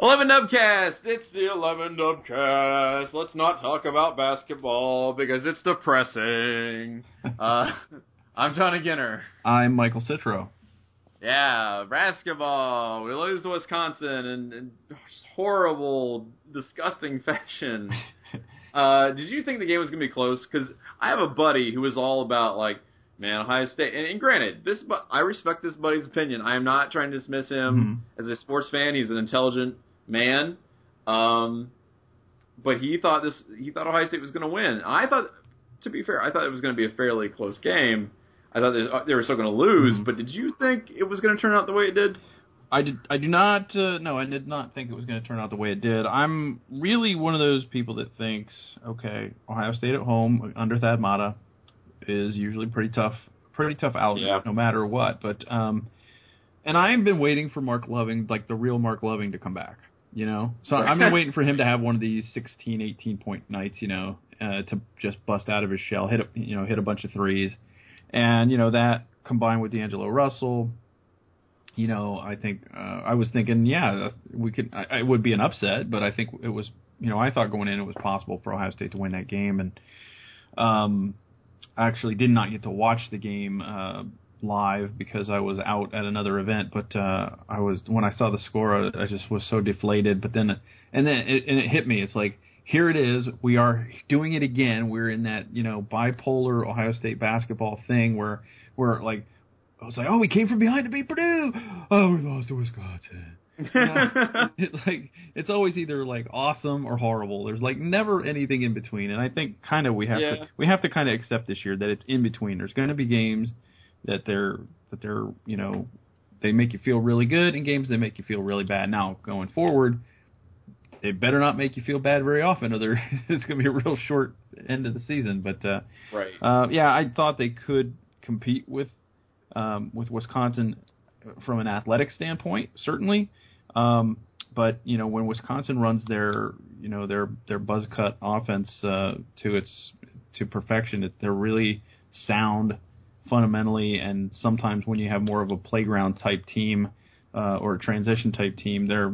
11 Dubcast! It's the 11 Dubcast! Let's not talk about basketball because it's depressing. Uh, I'm Johnny Ginter. I'm Michael Citro. Yeah, basketball. We lose to Wisconsin in, in horrible, disgusting fashion. Uh, did you think the game was going to be close? Because I have a buddy who is all about, like, man, Ohio State. And, and granted, this I respect this buddy's opinion. I am not trying to dismiss him Mhm. as a sports fan. He's an intelligent man. Um, but he thought this. He thought Ohio State was going to win. I thought, to be fair, I thought it was going to be a fairly close game. I thought they, uh, were still going to lose. Mhm. But did you think it was going to turn out the way it did? I did. I do not. Uh, no, I did not think it was going to turn out the way it did. I'm really one of those people that thinks, okay, Ohio State at home under Thad Matta is usually pretty tough, pretty tough out Yeah. no matter what. But um, and I have been waiting for Marc Loving, like the real Marc Loving, to come back. You know, so I've been waiting for him to have one of these 16, 18 point nights. You know, uh, to just bust out of his shell, hit a, you know, hit a bunch of threes, and you know that combined with D'Angelo Russell you know, I think uh, I was thinking, yeah, we could. I, it would be an upset, but I think it was, you know, I thought going in it was possible for Ohio State to win that game, and um, I actually did not get to watch the game uh, live because I was out at another event. But uh, I was when I saw the score, I, I just was so deflated. But then, and then it, and it hit me. It's like here it is. We are doing it again. We're in that you know bipolar Ohio State basketball thing where we're like. I was like, oh, we came from behind to beat Purdue. Oh, we lost to Wisconsin. Yeah. it's like it's always either like awesome or horrible. There's like never anything in between, and I think kind of we have Yeah. to we have to kind of accept this year that it's in between. There's going to be games that they're that they're you know they make you feel really good, in games They make you feel really bad. Now going forward, they better not make you feel bad very often, or it's going to be a real short end of the season. But uh, right. uh, yeah, I thought they could compete with um, with Wisconsin from an athletic standpoint, certainly. Um, but you know, when Wisconsin runs their you know their their buzz cut offense uh, to its to perfection, it, they're really sound fundamentally. And sometimes when you have more of a playground type team uh, or a transition type team, they're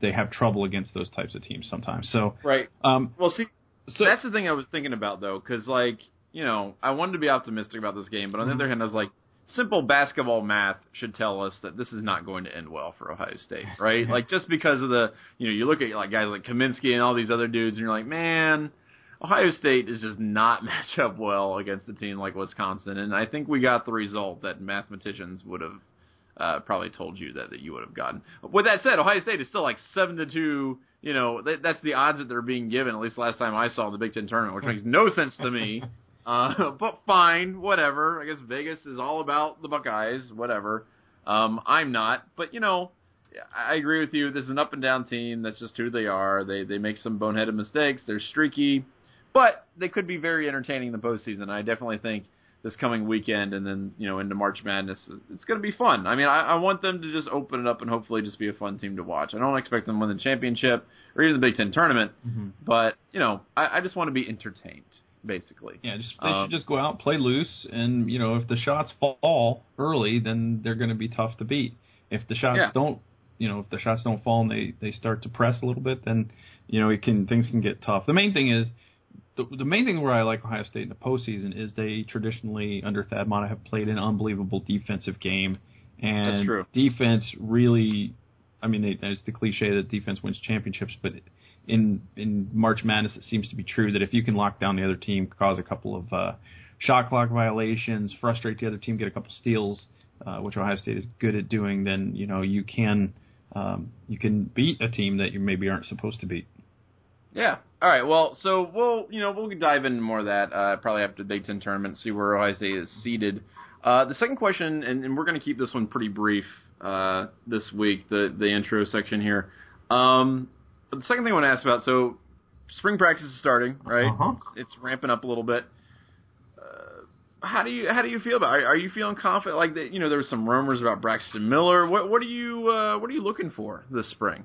they have trouble against those types of teams sometimes. So, Right. um, Well, see, so that's the thing I was thinking about though, because like you know, I wanted to be optimistic about this game, but on the Mhm. other hand, I was like, simple basketball math should tell us that this is not going to end well for Ohio State, right? like just because of the you know, you look at like guys like Kaminsky and all these other dudes, and you're like, man. Ohio State is just not match up well against a team like Wisconsin, and I think we got the result that mathematicians would have uh, probably told you that, that you would have gotten. With that said, Ohio State is still like seven to two. You know, that, that's the odds that they're being given. At least last time I saw in the Big Ten tournament, which makes no sense to me. Uh, but fine, whatever. I guess Vegas is all about the Buckeyes. Whatever. Um, I'm not, but you know, I agree with you. This is an up and down team. That's just who they are. They they make some boneheaded mistakes. They're streaky, but they could be very entertaining in the postseason. I definitely think this coming weekend and then you know into March Madness, it's going to be fun. I mean, I, I want them to just open it up and hopefully just be a fun team to watch. I don't expect them to win the championship or even the Big Ten tournament, Mhm. but you know, I, I just want to be entertained, basically. Yeah, just they Um, should just go out, play loose, and you know if the shots fall early, then they're going to be tough to beat. If the shots Yeah. don't, you know, if the shots don't fall and they they start to press a little bit, then you know it can things can get tough. The main thing is. The, the main thing where I like Ohio State in the postseason is they traditionally under Thad Matta have played an unbelievable defensive game, and That's true. defense really, I mean, they, there's the cliche that defense wins championships, but in in March Madness, it seems to be true that if you can lock down the other team, cause a couple of uh, shot clock violations, frustrate the other team, get a couple steals, uh, which Ohio State is good at doing, then you know you can um, you can beat a team that you maybe aren't supposed to beat. Yeah. All right. Well, so we'll you know we'll dive into more of that uh, probably after the Big Ten tournament, see where Ohio State is seated. Uh, the second question, and, and we're going to keep this one pretty brief uh, this week, the the intro section here. Um, but the second thing I want to ask about, so spring practice is starting, right? Uh-huh. It's, it's ramping up a little bit. Uh, how do you how do you feel about? It? Are, are you feeling confident? Like that, you know, there was some rumors about Braxton Miller. What what are you uh, what are you looking for this spring?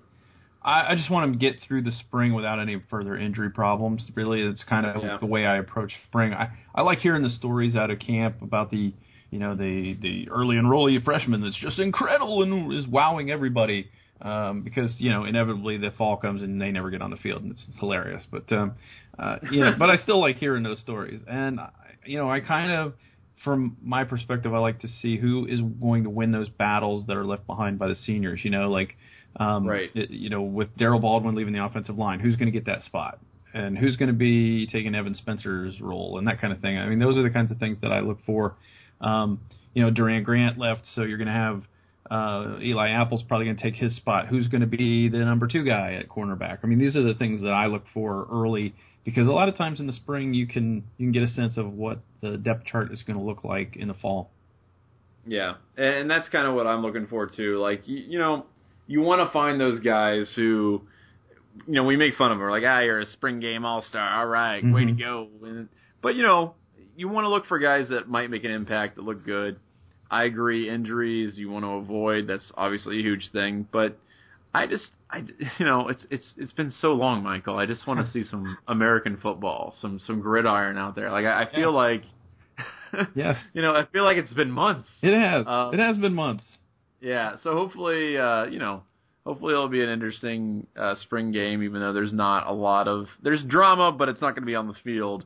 I, I just want to get through the spring without any further injury problems. Really, it's kind of Yeah. the way I approach spring. I, I like hearing the stories out of camp about the you know the the early enrollee freshman that's just incredible and is wowing everybody. um, because you know inevitably the fall comes and they never get on the field, and it's hilarious. But um, uh, you know, but I still like hearing those stories, and you know, I kind of, from my perspective, I like to see who is going to win those battles that are left behind by the seniors. You know, like um, right. You know, with Darryl Baldwin leaving the offensive line, who's going to get that spot? And who's going to be taking Evan Spencer's role and that kind of thing. I mean, those are the kinds of things that I look for. Um, you know, Doran Grant left, so you're going to have uh, Eli Apple's probably going to take his spot. Who's going to be the number two guy at cornerback? I mean, these are the things that I look for early because a lot of times in the spring you can you can get a sense of what the depth chart is going to look like in the fall. Yeah, and that's kind of what I'm looking for too. Like you, you know, you want to find those guys who, you know, we make fun of them. We're like, ah, you're a spring game all star. All right, mm-hmm. way to go. And, but you know, you want to look for guys that might make an impact that look good. I agree. Injuries you want to avoid. That's obviously a huge thing. But I just, I, you know, it's it's it's been so long, Michael. I just want to see some American football, some some gridiron out there. Like I, I feel like, yes, you know, I feel like it's been months. It has. Um, it has been months. Yeah. So hopefully, uh, you know, hopefully it'll be an interesting uh, spring game, even though there's not a lot of there's drama, but it's not going to be on the field.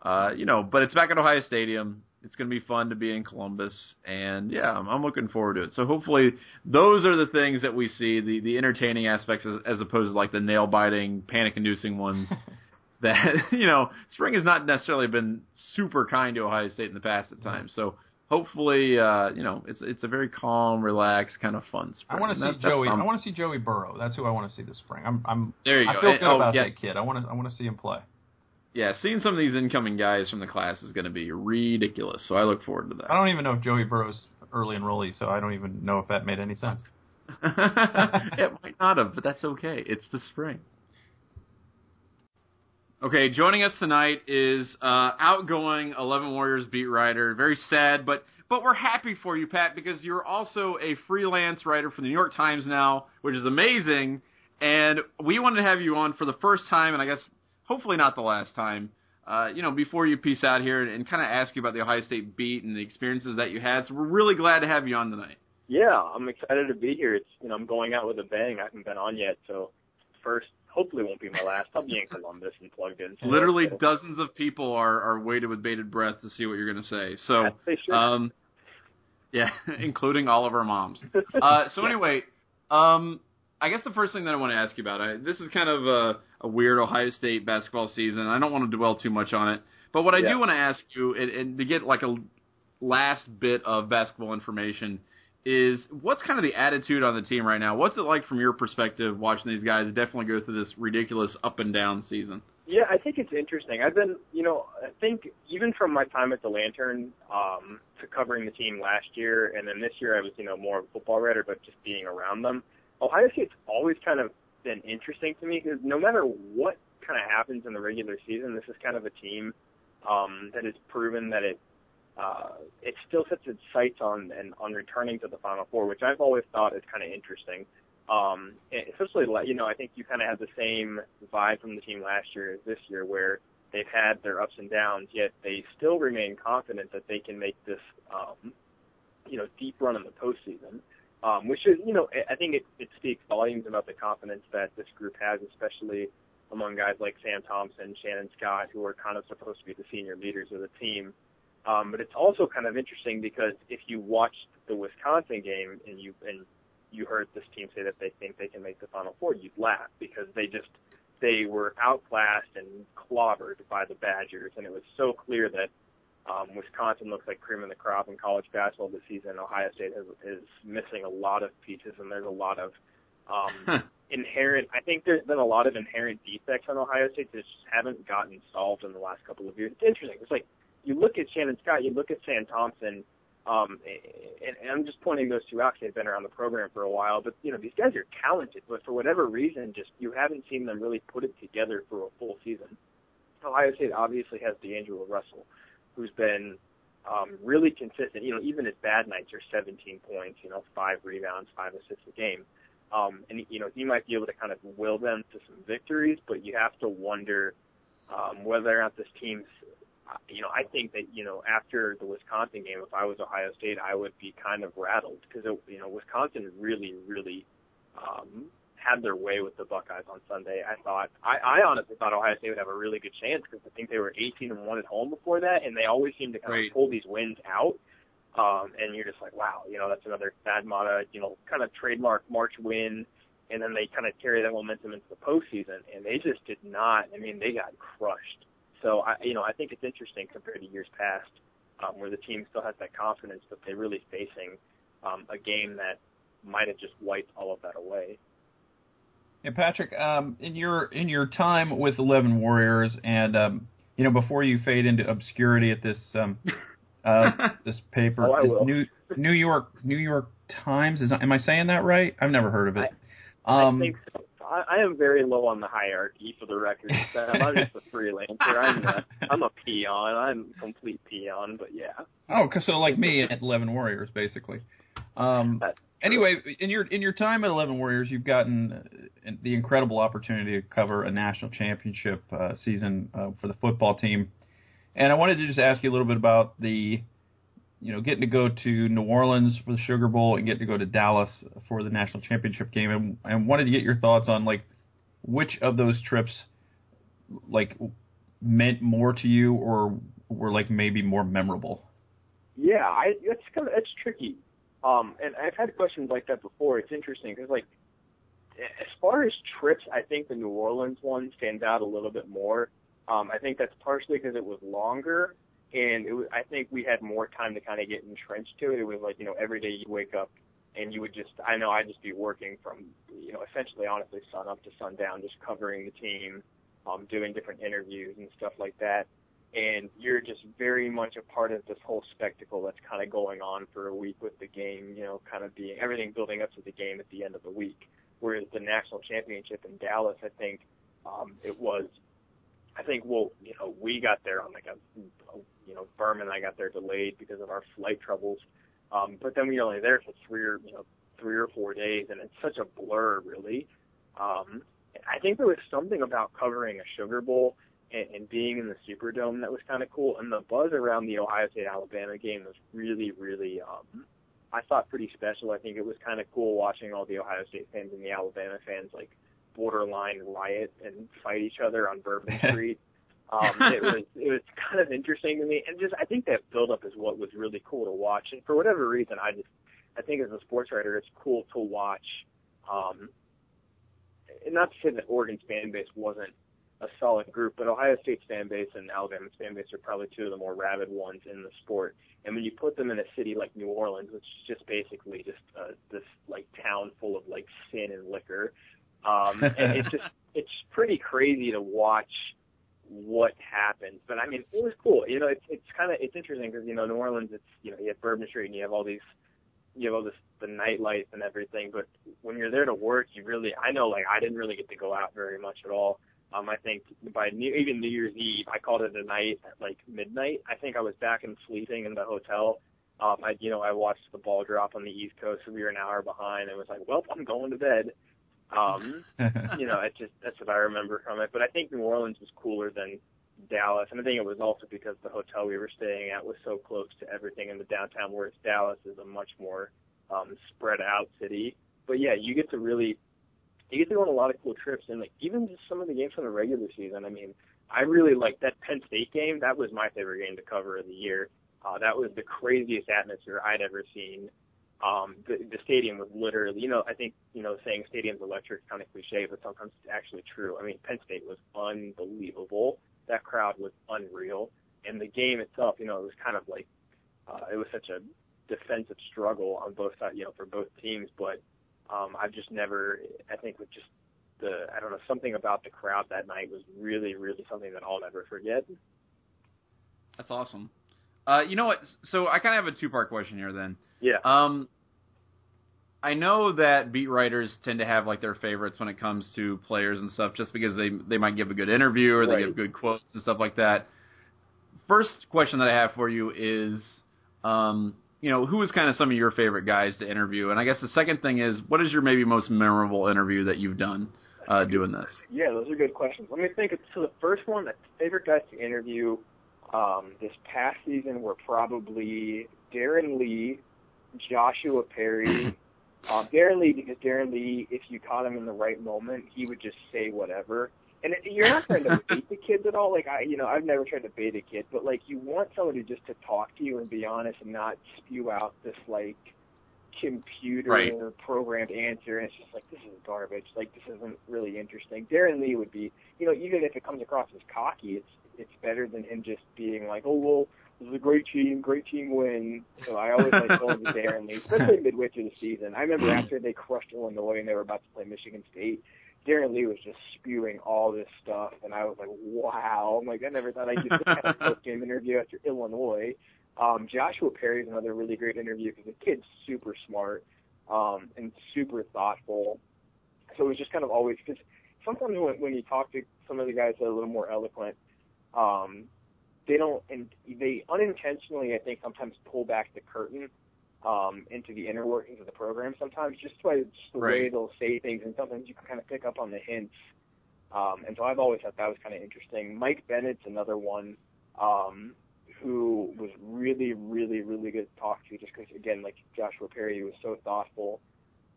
Uh, you know, but it's back at Ohio Stadium. It's going to be fun to be in Columbus, and yeah, I'm, I'm looking forward to it. So hopefully, those are the things that we see the the entertaining aspects as, as opposed to like the nail biting, panic inducing ones. that you know, spring has not necessarily been super kind to Ohio State in the past at times. So hopefully, uh, you know, it's it's a very calm, relaxed, kind of fun spring. I want to see that, Joey. I want to see Joey Burrow. That's who I want to see this spring. I'm. I'm there you I go. feel good oh, about yeah. that kid. I want to. I want to see him play yeah, seeing some of these incoming guys from the class is going to be ridiculous. So I look forward to that. I don't even know if Joey Burrow's early enrollee, so I don't even know if that made any sense. it might not have, but that's okay. It's the spring. Okay, joining us tonight is uh, outgoing Eleven Warriors beat writer. Very sad, but but we're happy for you, Pat, because you're also a freelance writer for the New York Times now, which is amazing. And we wanted to have you on for the first time, and I guess hopefully not the last time. Uh, you know, before you peace out here and, and kind of ask you about the Ohio State beat and the experiences that you had. So we're really glad to have you on tonight. Yeah, I'm excited to be here. It's you know I'm going out with a bang. I haven't been on yet, so first hopefully won't be my last. I'll be in Columbus and plugged in. Literally so. dozens of people are are waiting with bated breath to see what you're going to say. So, um, yeah, including all of our moms. Uh, so yeah. anyway, um, I guess the first thing that I want to ask you about, I, this is kind of a, a weird Ohio State basketball season. I don't want to dwell too much on it, but what I yeah. do want to ask you, and, and to get like a last bit of basketball information, is what's kind of the attitude on the team right now? What's it like from your perspective watching these guys definitely go through this ridiculous up and down season? Yeah, I think it's interesting. I've been, you know, I think even from my time at the Lantern um, to covering the team last year, and then this year I was, you know, more of a football writer, but just being around them. Ohio State's always kind of been interesting to me because no matter what kind of happens in the regular season, this is kind of a team um, that has proven that it uh, it still sets its sights on and on returning to the Final Four, which I've always thought is kind of interesting. Um, especially, you know, I think you kind of have the same vibe from the team last year as this year, where they've had their ups and downs, yet they still remain confident that they can make this, um, you know, deep run in the postseason um, which is, you know, I think it, it speaks volumes about the confidence that this group has, especially among guys like Sam Thompson, Shannon Scott, who are kind of supposed to be the senior leaders of the team. Um, but it's also kind of interesting because if you watched the Wisconsin game and you and you heard this team say that they think they can make the Final Four, you'd laugh because they just they were outclassed and clobbered by the Badgers, and it was so clear that um, Wisconsin looks like cream in the crop in college basketball this season. Ohio State is, is missing a lot of pieces, and there's a lot of um, inherent. I think there's been a lot of inherent defects on Ohio State that just haven't gotten solved in the last couple of years. It's interesting. It's like you look at Shannon Scott, you look at Sam Thompson, um, and, and I'm just pointing those two out because they've been around the program for a while. But you know, these guys are talented, but for whatever reason, just you haven't seen them really put it together for a full season. Ohio State obviously has D'Angelo Russell who's been um, really consistent. You know, even his bad nights are 17 points, you know, five rebounds, five assists a game. Um, and you know, he might be able to kind of will them to some victories, but you have to wonder um, whether or not this team's. You know, I think that you know after the Wisconsin game, if I was Ohio State, I would be kind of rattled because you know Wisconsin really, really um, had their way with the Buckeyes on Sunday. I thought I, I honestly thought Ohio State would have a really good chance because I think they were 18 and one at home before that, and they always seem to kind right. of pull these wins out. Um, and you're just like, wow, you know, that's another Thad Matta, you know, kind of trademark March win. And then they kind of carry that momentum into the postseason, and they just did not. I mean, they got crushed. So I, you know, I think it's interesting compared to years past, um, where the team still has that confidence, but they're really facing um, a game that might have just wiped all of that away. And Patrick, um, in your in your time with Eleven Warriors, and um, you know, before you fade into obscurity at this um, uh, this paper, Oh, is. New New York New York Times. Is am I saying that right? I've never heard of it. Um, I think so. I, I am very low on the hierarchy for the record. Sam. I'm just a freelancer. I'm a, I'm a peon. I'm a complete peon, but yeah. Oh, so like me at Eleven Warriors, basically. Um, anyway, in your in your time at Eleven Warriors, you've gotten uh, the incredible opportunity to cover a national championship uh, season uh, for the football team, and I wanted to just ask you a little bit about the, you know, getting to go to New Orleans for the Sugar Bowl and getting to go to Dallas for the national championship game, and, and wanted to get your thoughts on like which of those trips, like, meant more to you or were like maybe more memorable. Yeah, I it's kind of it's tricky. Um, and I've had questions like that before. It's interesting because like as far as trips, I think the New Orleans one stands out a little bit more. Um, I think that's partially because it was longer, and it was, I think we had more time to kind of get entrenched to it. It was like you know every day you wake up and you would just I know I'd just be working from you know essentially honestly sun up to sundown, just covering the team, um, doing different interviews and stuff like that and you're just very much a part of this whole spectacle that's kind of going on for a week with the game, you know, kind of being everything building up to the game at the end of the week. Whereas the national championship in Dallas, I think um, it was, I think, well, you know, we got there on like a, you know, Berman and I got there delayed because of our flight troubles. Um, but then we were only there for three or, you know, three or four days, and it's such a blur, really. Um, I think there was something about covering a Sugar Bowl and, and being in the Superdome that was kind of cool. And the buzz around the Ohio State Alabama game was really, really, um, I thought pretty special. I think it was kind of cool watching all the Ohio State fans and the Alabama fans like borderline riot and fight each other on Bourbon Street. Um, it was it was kind of interesting to me, and just I think that build up is what was really cool to watch. And for whatever reason, I just I think as a sports writer, it's cool to watch. Um, and not to say that Oregon's fan base wasn't a solid group, but Ohio State's fan base and Alabama's fan base are probably two of the more rabid ones in the sport. And when you put them in a city like New Orleans, which is just basically just uh, this like town full of like sin and liquor, um, and it's just it's pretty crazy to watch what happens. But I mean, it was cool. You know, it's it's kind of it's interesting because you know New Orleans, it's you know you have Bourbon Street and you have all these you have all this the nightlife and everything. But when you're there to work, you really I know like I didn't really get to go out very much at all. Um, I think by New, even New Year's Eve, I called it a night at like midnight. I think I was back and sleeping in the hotel. Um, I, you know, I watched the ball drop on the East Coast, so we were an hour behind, and was like, well, I'm going to bed. Um, you know, it's just that's what I remember from it. But I think New Orleans was cooler than Dallas, and I think it was also because the hotel we were staying at was so close to everything in the downtown, whereas Dallas is a much more um, spread out city. But yeah, you get to really you get to go on a lot of cool trips, and like even just some of the games from the regular season. I mean, I really like that Penn State game. That was my favorite game to cover of the year. Uh, that was the craziest atmosphere I'd ever seen. Um, the, the stadium was literally, you know, I think, you know, saying stadium's electric is kind of cliche, but sometimes it's actually true. I mean, Penn State was unbelievable. That crowd was unreal. And the game itself, you know, it was kind of like, uh, it was such a defensive struggle on both sides, you know, for both teams. But um, I've just never, I think with just the, I don't know, something about the crowd that night was really, really something that I'll never forget. That's awesome. Uh, you know what? So I kind of have a two part question here then. Yeah. Um, I know that beat writers tend to have like their favorites when it comes to players and stuff, just because they they might give a good interview or they Right. give good quotes and stuff like that. First question that I have for you is, um, you know, who is kind of some of your favorite guys to interview? And I guess the second thing is, what is your maybe most memorable interview that you've done uh, doing this? Yeah, those are good questions. Let me think. So the first one, the favorite guys to interview um, this past season were probably Darron Lee, Joshua Perry, Um, Darron Lee, because Darron Lee, if you caught him in the right moment, he would just say whatever. And it, you're not trying to bait the kids at all. Like I, you know, I've never tried to bait a kid, but like you want somebody just to talk to you and be honest and not spew out this like computer Right. programmed answer. And it's just like this is garbage. Like this isn't really interesting. Darron Lee would be, you know, even if it comes across as cocky, it's it's better than him just being like, oh well, this is a great team, great team win. So I always like going to Darron Lee, especially midway through the season. I remember after they crushed Illinois and they were about to play Michigan State. Darron Lee was just spewing all this stuff, and I was like, "Wow!" I'm like, I never thought I'd get a post-game interview after Illinois. Um, Joshua Perry is another really great interview because the kid's super smart um, and super thoughtful. So it was just kind of always because sometimes when, when you talk to some of the guys that are a little more eloquent, um, they don't and they unintentionally, I think, sometimes pull back the curtain um, into the inner workings of the program. Sometimes just by just the way they'll say things, and sometimes you can kind of pick up on the hints. Um, and so I've always thought that was kind of interesting. Mike Bennett's another one um, who was really, really, really good to talk to, just because again, like Joshua Perry, he was so thoughtful.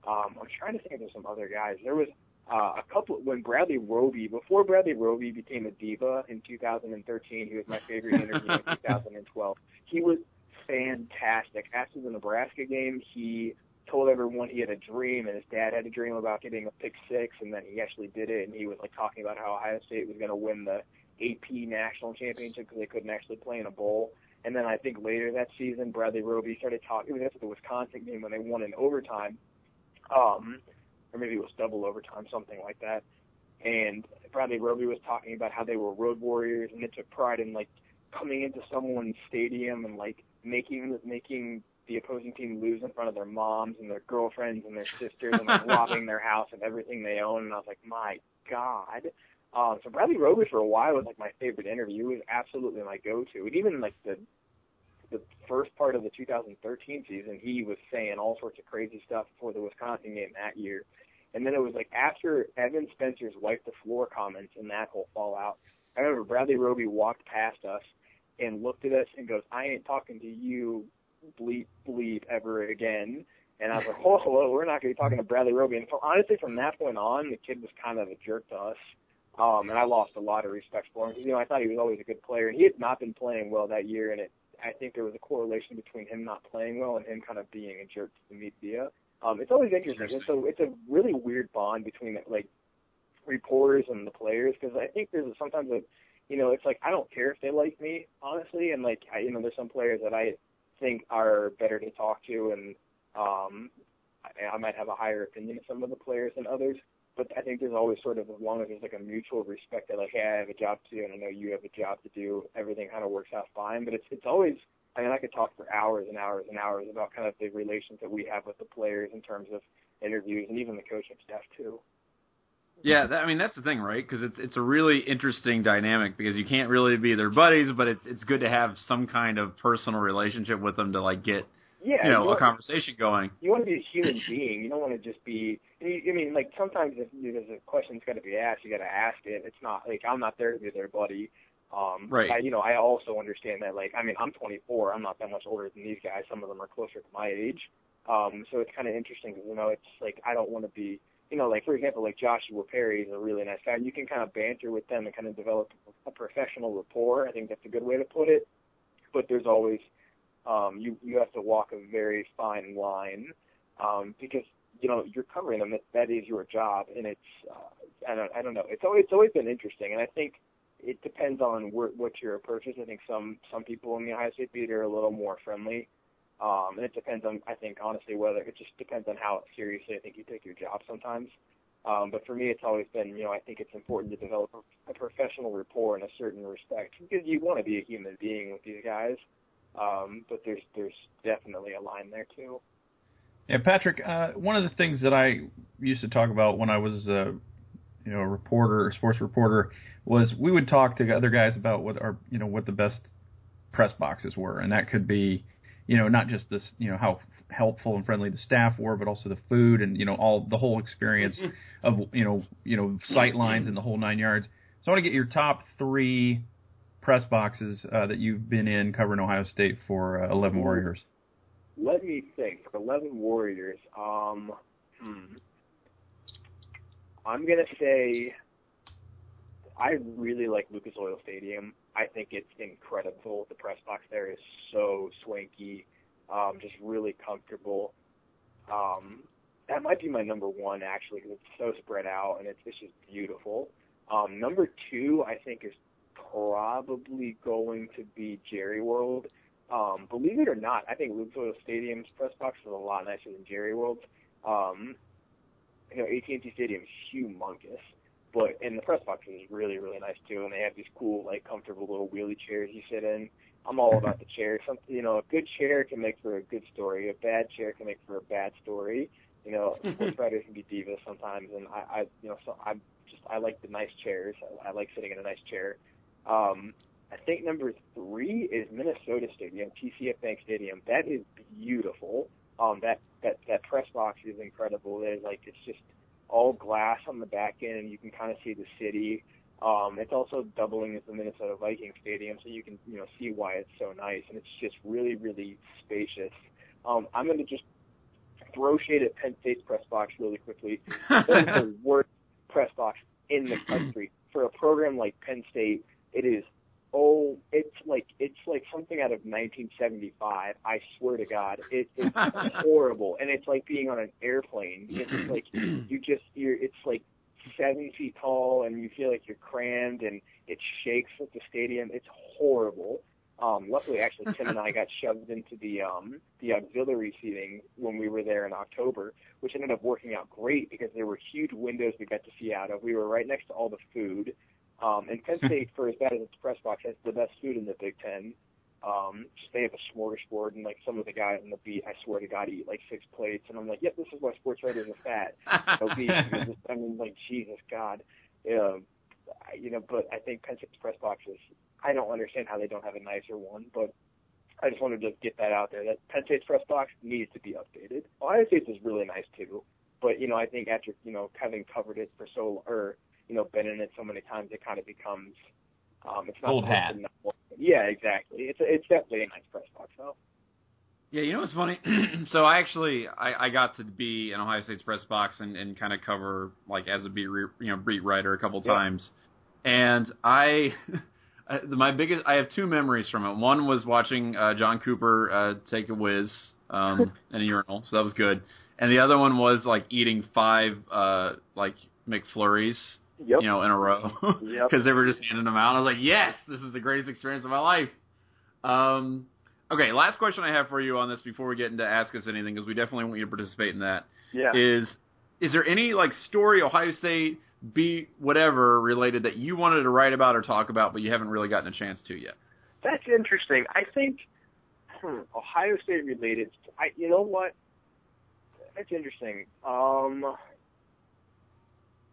Um, I'm trying to think there's some other guys. There was uh, a couple when Bradley Roby, before Bradley Roby became a diva in 2013, he was my favorite interview in 2012. He was fantastic. After the Nebraska game, he told everyone he had a dream, and his dad had a dream about getting a pick six, and then he actually did it. And he was like talking about how Ohio State was going to win the AP national championship because they couldn't actually play in a bowl. And then I think later that season, Bradley Roby started talking. It was after the Wisconsin game when they won in overtime, um, or maybe it was double overtime, something like that. And Bradley Roby was talking about how they were road warriors and they took pride in like coming into someone's stadium and like making making the opposing team lose in front of their moms and their girlfriends and their sisters and like robbing their house and everything they own. And I was like, my God. Um, so Bradley Roby for a while was like my favorite interview. It was absolutely my go-to. And even like the the first part of the 2013 season, he was saying all sorts of crazy stuff for the Wisconsin game that year. And then it was like after Evan Spencer's wipe the floor comments and that whole fallout. I remember Bradley Roby walked past us and looked at us and goes, "I ain't talking to you, bleep bleep ever again." And I was like, "Oh, hello, we're not going to be talking to Bradley Roby." And from, honestly, from that point on, the kid was kind of a jerk to us. Um, and I lost a lot of respect for him you know I thought he was always a good player, and he had not been playing well that year, and it I think there was a correlation between him not playing well and him kind of being a jerk to the media. Um, it's always interesting. It's a it's a really weird bond between like reporters and the players because I think there's sometimes a you know it's like I don't care if they like me honestly, and like I, you know there's some players that I think are better to talk to, and um, I, I might have a higher opinion of some of the players than others. But I think there's always sort of as long as there's like a mutual respect that like, hey, I have a job to do and I know you have a job to do, everything kind of works out fine. But it's it's always I mean I could talk for hours and hours and hours about kind of the relations that we have with the players in terms of interviews and even the coaching staff too. Yeah, that, I mean that's the thing, right? Because it's it's a really interesting dynamic because you can't really be their buddies, but it's it's good to have some kind of personal relationship with them to like get Yeah, you know you a conversation going. you want to be a human being. You don't want to just be. I mean, like sometimes if there's a question's got to be asked, you got to ask it. It's not like I'm not there to be their buddy. Um, Right. I, you know, I also understand that. Like, I mean, I'm 24. I'm not that much older than these guys. Some of them are closer to my age. Um, so it's kind of interesting. You know, it's like I don't want to be. You know, like for example, like Joshua Perry is a really nice guy. You can kind of banter with them and kind of develop a professional rapport. I think that's a good way to put it. But there's always um, you you have to walk a very fine line um, because you know you're covering them. That that is your job, and it's uh, I don't I don't know. It's always it's always been interesting, and I think it depends on where, what your approach is. I think some some people in the Ohio State beat are a little more friendly, um, and it depends on I think honestly whether it just depends on how seriously I think you take your job sometimes. Um, but for me, it's always been, you know, I think it's important to develop a, a professional rapport and a certain respect because you want to be a human being with these guys. Um, but there's there's definitely a line there too. Yeah, Patrick. Uh, one of the things that I used to talk about when I was, uh, you know, a reporter, a sports reporter, was we would talk to other guys about what our, you know, what the best press boxes were, and that could be, you know, not just this, you know, how helpful and friendly the staff were, but also the food and you know all the whole experience of you know you know sight lines and the whole nine yards. So I want to get your top three press boxes uh, that you've been in covering Ohio State for uh, Eleven Warriors. let me think. For 11 Warriors, um, hmm. I'm gonna say I really like Lucas Oil Stadium. I think it's incredible. The press box there is so swanky, um, just really comfortable. Um, that might be my number one actually because it's so spread out and it's, it's just beautiful. Um, number two, I think, is probably going to be Jerry World. Um, believe it or not, I think Lucas Oil Stadium's press box is a lot nicer than Jerry World's. Um, you know, AT&T Stadium is humongous, but and the press box is really really nice too, and they have these cool like comfortable little wheelie chairs you sit in. I'm all about the chair. Something you know, a good chair can make for a good story. A bad chair can make for a bad story. You know, sports writers can be divas sometimes, and I, I you know, so I'm just I like the nice chairs. I, I like sitting in a nice chair. Um, I think number three is Minnesota Stadium, TCF Bank Stadium. That is beautiful. Um, that that that press box is incredible. There's like it's just all glass on the back end, and you can kind of see the city. Um, it's also doubling as the Minnesota Viking Stadium, so you can you know see why it's so nice, and it's just really really spacious. Um, I'm going to just throw shade at Penn State's press box really quickly. That is the worst press box in the country for a program like Penn State. It is oh, it's like it's like something out of 1975. I swear to God, it, it's horrible, and it's like being on an airplane. It's like you just you're. It's like seven feet tall, and you feel like you're crammed, and it shakes at the stadium. It's horrible. Um, luckily, actually, Tim and I got shoved into the um, the auxiliary seating when we were there in October, which ended up working out great because there were huge windows we got to see out of. We were right next to all the food. Um, and Penn State, for as bad as its press box, has the best food in the Big Ten. Um, they have a smorgasbord, and like some of the guys on the beat, I swear to God, eat like six plates, and I'm like, yep, this is why sports writers are fat. Obese. I mean, like Jesus God, um, you know. But I think Penn State's press box is. I don't understand how they don't have a nicer one, but I just wanted to get that out there. That Penn State's press box needs to be updated. Ohio State's is really nice too, but you know, I think after you know having covered it for so or you know been in it so many times, it kind of becomes um, it's not Old hat. Not, yeah, exactly. It's it's definitely a nice press box though. Yeah, you know what's funny? so I actually I, I got to be in Ohio State's press box and, and kind of cover like as a beat re, you know beat writer a couple Yeah. times, and I. I- My biggest, I have two memories from it. One was watching uh, John Cooper uh, take a whiz um, in a urinal, so that was good. And the other one was like eating five uh, like McFlurries Yep. you know, in a row Yep. because they were just handing them out. I was like, yes, this is the greatest experience of my life. Um, okay, last question I have for you on this before we get into ask us anything because we definitely want you to participate in that. yeah. Is is there any like story Ohio State beat whatever related that you wanted to write about or talk about but you haven't really gotten a chance to yet? That's interesting. I think hmm, Ohio State related. I you know what? That's interesting. Um,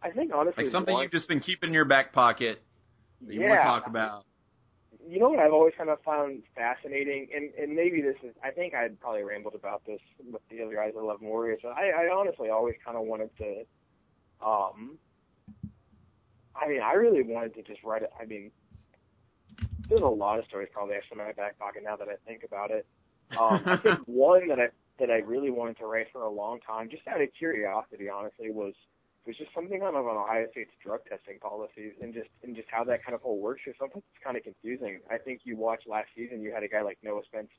I think honestly, Like something one- you've just been keeping in your back pocket that you want to talk about. You know what I've always kind of found fascinating, and and maybe this is. I think I probably rambled about this with the other guys at Eleven Warriors. But I, I honestly always kind of wanted to. Um, I mean, I really wanted to just write it. I mean, there's a lot of stories probably actually in my back pocket now that I think about it. Um, I think one that I that I really wanted to write for a long time, just out of curiosity, honestly, was was just something on, on Ohio State's drug testing policies and just and just how that kind of whole works. Because sometimes it's kind of confusing. I think you watched last season, you had a guy like Noah Spence,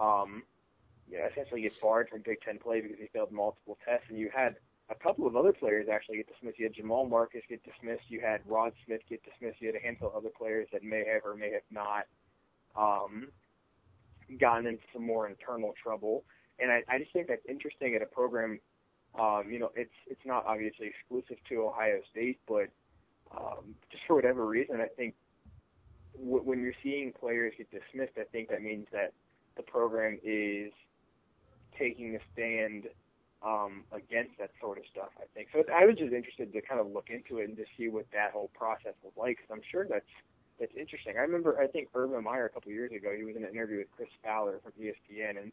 um, yeah, essentially get barred from Big Ten play because he failed multiple tests, and you had a couple of other players actually get dismissed. You had Jamal Marcus get dismissed. You had Rod Smith get dismissed. You had a handful of other players that may have or may have not um, gotten into some more internal trouble. And I, I just think that's interesting at a program. Um, you know, it's it's not obviously exclusive to Ohio State, but um, just for whatever reason, I think w- when you're seeing players get dismissed, I think that means that the program is taking a stand um, against that sort of stuff. I think so. I was just interested to kind of look into it and to see what that whole process was like, because I'm sure that's that's interesting. I remember, I think Urban Meyer a couple years ago, he was in an interview with Chris Fowler from ESPN, and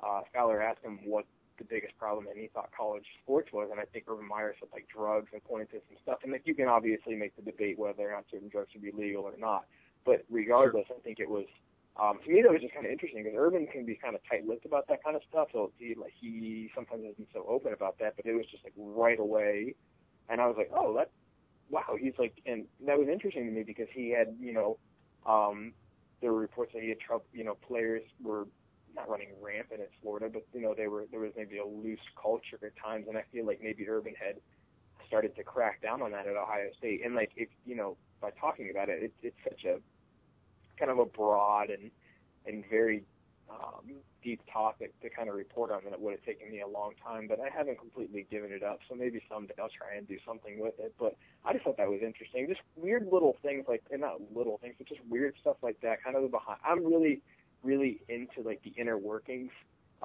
uh, Fowler asked him what the biggest problem that he thought college sports was, and I think Urban Meyer said like drugs and pointed to some stuff. And like you can obviously make the debate whether or not certain drugs should be legal or not, but regardless, I think it was um, to me that was just kind of interesting because Urban can be kind of tight-lipped about that kind of stuff. So he like he sometimes isn't so open about that, but it was just like right away, and I was like, oh, that wow. He's like, and that was interesting to me because he had you know, um, there were reports that he had trouble, you know, players were not running rampant in Florida, but you know they were there was maybe a loose culture at times, and I feel like maybe Urban had started to crack down on that at Ohio State, and like if you know by talking about it, it it's such a kind of a broad and and very um, deep topic to kind of report on, and it would have taken me a long time. But I haven't completely given it up, so maybe someday I'll try and do something with it. But I just thought that was interesting. Just weird little things like, and not little things, but just weird stuff like that. Kind of the behind. I'm really, really into like the inner workings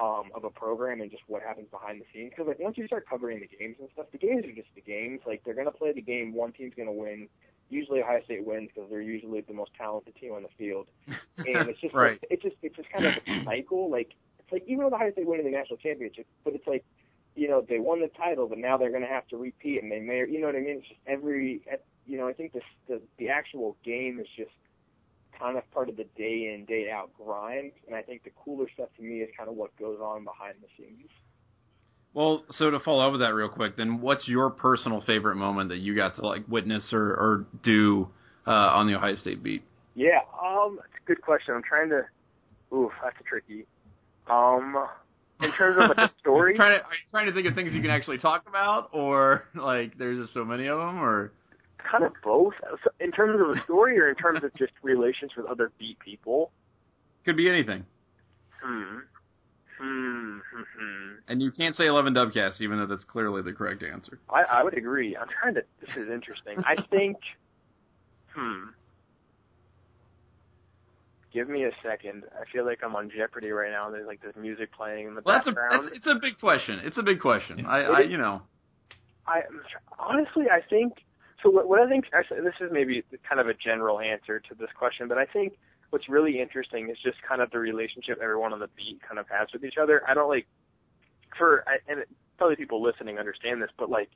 um, of a program and just what happens behind the scenes. Because like once you start covering the games and stuff, the games are just the games. Like they're gonna play the game. One team's gonna win usually Ohio State wins because they're usually the most talented team on the field, and it's just right. like, it's just it's just kind of a cycle. Like it's like even with Ohio State winning the national championship, but it's like you know they won the title, but now they're going to have to repeat, and they may you know what I mean. It's just every you know I think this the the actual game is just kind of part of the day in day out grind, and I think the cooler stuff to me is kind of what goes on behind the scenes. Well, so to follow up with that real quick, then what's your personal favorite moment that you got to like witness or, or do uh, on the Ohio State beat? Yeah, um, that's a good question. I'm trying to. Oof, that's tricky. Um, in terms of like a story, trying to, are you trying to think of things you can actually talk about, or like there's just so many of them, or kind of both. In terms of the story, or in terms of just relations with other beat people. Could be anything. Hmm. Hmm. hmm And you can't say 11 Dubcasts, even though that's clearly the correct answer. I, I would agree. I'm trying to. This is interesting. I think. Hmm. Give me a second. I feel like I'm on Jeopardy right now. There's like this music playing in the well, background. That's a, that's, it's a big question. It's a big question. I, I you know. I honestly, I think. So what, what I think. Actually, this is maybe kind of a general answer to this question, but I think what's really interesting is just kind of the relationship everyone on the beat kind of has with each other. I don't like for and probably people listening understand this, but like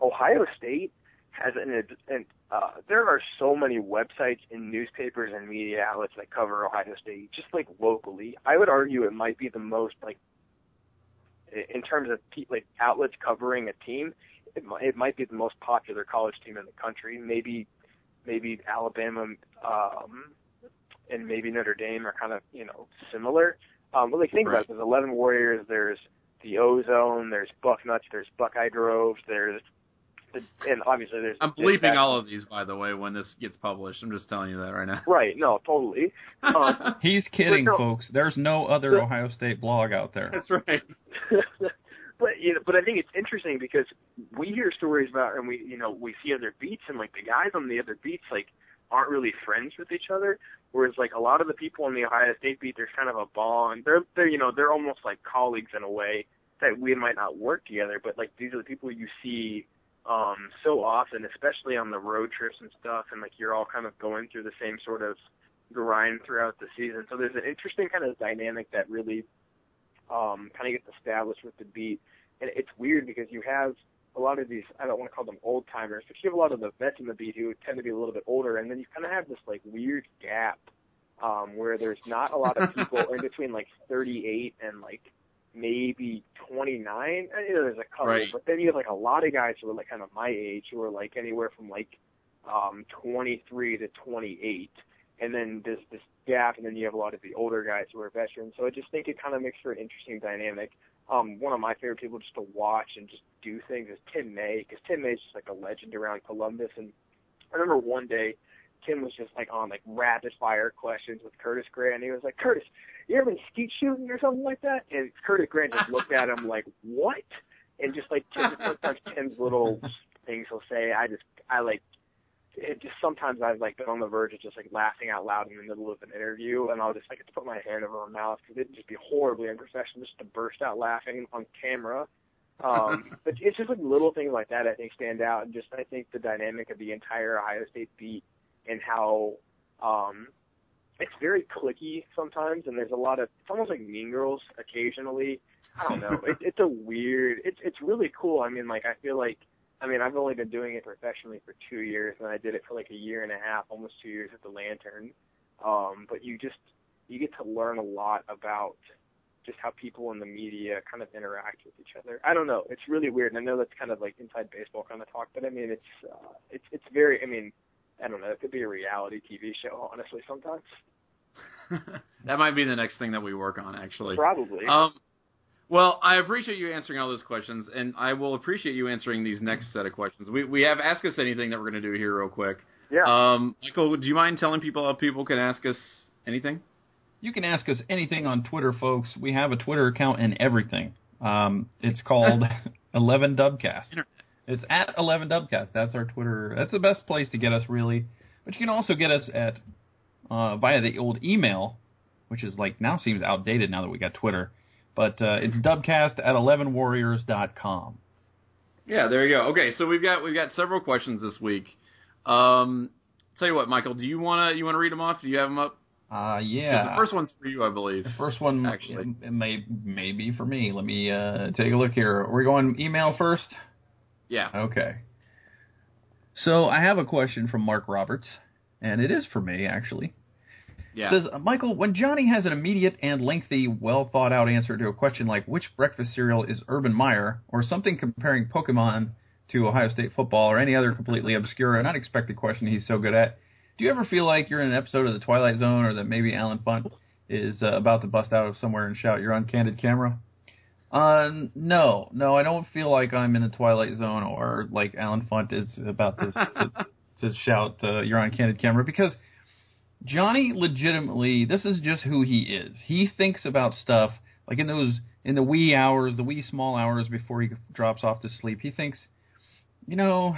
Ohio State has an, an uh, there are so many websites and newspapers and media outlets that cover Ohio State, just like locally. I would argue it might be the most like in terms of like outlets covering a team. It might, it might be the most popular college team in the country. Maybe maybe Alabama um, and maybe Notre Dame are kind of you know similar. Um, but like think right. about it, there's 11 Warriors, there's the Ozone, there's Bucknuts, there's Buckeye Droves, there's the, and obviously there's. I'm bleeping all of these, by the way, when this gets published. I'm just telling you that right now. Right? No, totally. Um, He's kidding, no, folks. There's no other Ohio State blog out there. That's right. but you know, but I think it's interesting because we hear stories about, and we you know we see other beats, and like the guys on the other beats like aren't really friends with each other. Whereas like a lot of the people on the Ohio State beat, there's kind of a bond. They're they're you know they're almost like colleagues in a way that we might not work together, but like these are the people you see um so often, especially on the road trips and stuff, and like you're all kind of going through the same sort of grind throughout the season. So there's an interesting kind of dynamic that really um kind of gets established with the beat, and it's weird because you have a lot of these I don't want to call them old timers, but you have a lot of the vets in the beat who tend to be a little bit older, and then you kind of have this like weird gap um, where there's not a lot of people in between like 38 and like maybe 29. I know there's a couple, right. but then you have like a lot of guys who are like kind of my age who are like anywhere from like um 23 to 28, and then there's this gap, and then you have a lot of the older guys who are veterans. So I just think it kind of makes for an interesting dynamic um, one of my favorite people just to watch and just do things is Tim May, because Tim May is just like a legend around Columbus. And I remember one day Tim was just like on like rapid fire questions with Curtis Grant. And he was like, Curtis, you ever been skeet shooting or something like that? And Curtis Grant just looked at him like, what? And just like Tim, sometimes Tim's little things he'll say, I just I like it just sometimes I've like been on the verge of just like laughing out loud in the middle of an interview, and I'll just like put my hand over my mouth because it'd just be horribly unprofessional just to burst out laughing on camera. Um, but it's just like little things like that I think stand out, and just I think the dynamic of the entire Ohio State beat and how um, it's very clicky sometimes, and there's a lot of it's almost like Mean Girls occasionally. I don't know. it, it's a weird. It's it's really cool. I mean, like I feel like I mean, I've only been doing it professionally for two years, and I did it for like a year and a half, almost two years at the Lantern. Um, but you just you get to learn a lot about just how people in the media kind of interact with each other. I don't know. It's really weird, and I know that's kind of like inside baseball kind of talk, but I mean, it's uh, it's it's very. I mean, I don't know. It could be a reality TV show, honestly. Sometimes. that might be the next thing that we work on, actually. Probably. Um, well, I appreciate you answering all those questions, and I will appreciate you answering these next set of questions. We we have ask us anything that we're going to do here real quick. Yeah. Um, Michael, do you mind telling people how people can ask us anything? You can ask us anything on Twitter, folks. We have a Twitter account and everything. Um, it's called Eleven Dubcast. It's at Eleven Dubcast. That's our Twitter. That's the best place to get us, really. But you can also get us at uh, via the old email, which is like now seems outdated now that we got Twitter. But uh, it's dubcast at 11warriors.com. Yeah, there you go. Okay, so we've got we've got several questions this week. Um, tell you what, Michael, do you wanna you wanna read them off? Do you have them up? Uh, yeah. The first one's for you, I believe. The first one actually it may may be for me. Let me uh, take a look here. We're going email first. Yeah. Okay. So I have a question from Mark Roberts, and it is for me actually. Yeah. Says Michael, when Johnny has an immediate and lengthy, well thought out answer to a question like which breakfast cereal is Urban Meyer, or something comparing Pokemon to Ohio State football, or any other completely obscure and unexpected question he's so good at, do you ever feel like you're in an episode of The Twilight Zone, or that maybe Allen Funt is uh, about to bust out of somewhere and shout, "You're on candid camera"? Uh, no, no, I don't feel like I'm in the Twilight Zone, or like Allen Funt is about to to, to shout, uh, "You're on candid camera," because Johnny legitimately, this is just who he is. He thinks about stuff like in those in the wee hours, the wee small hours before he drops off to sleep. He thinks, you know,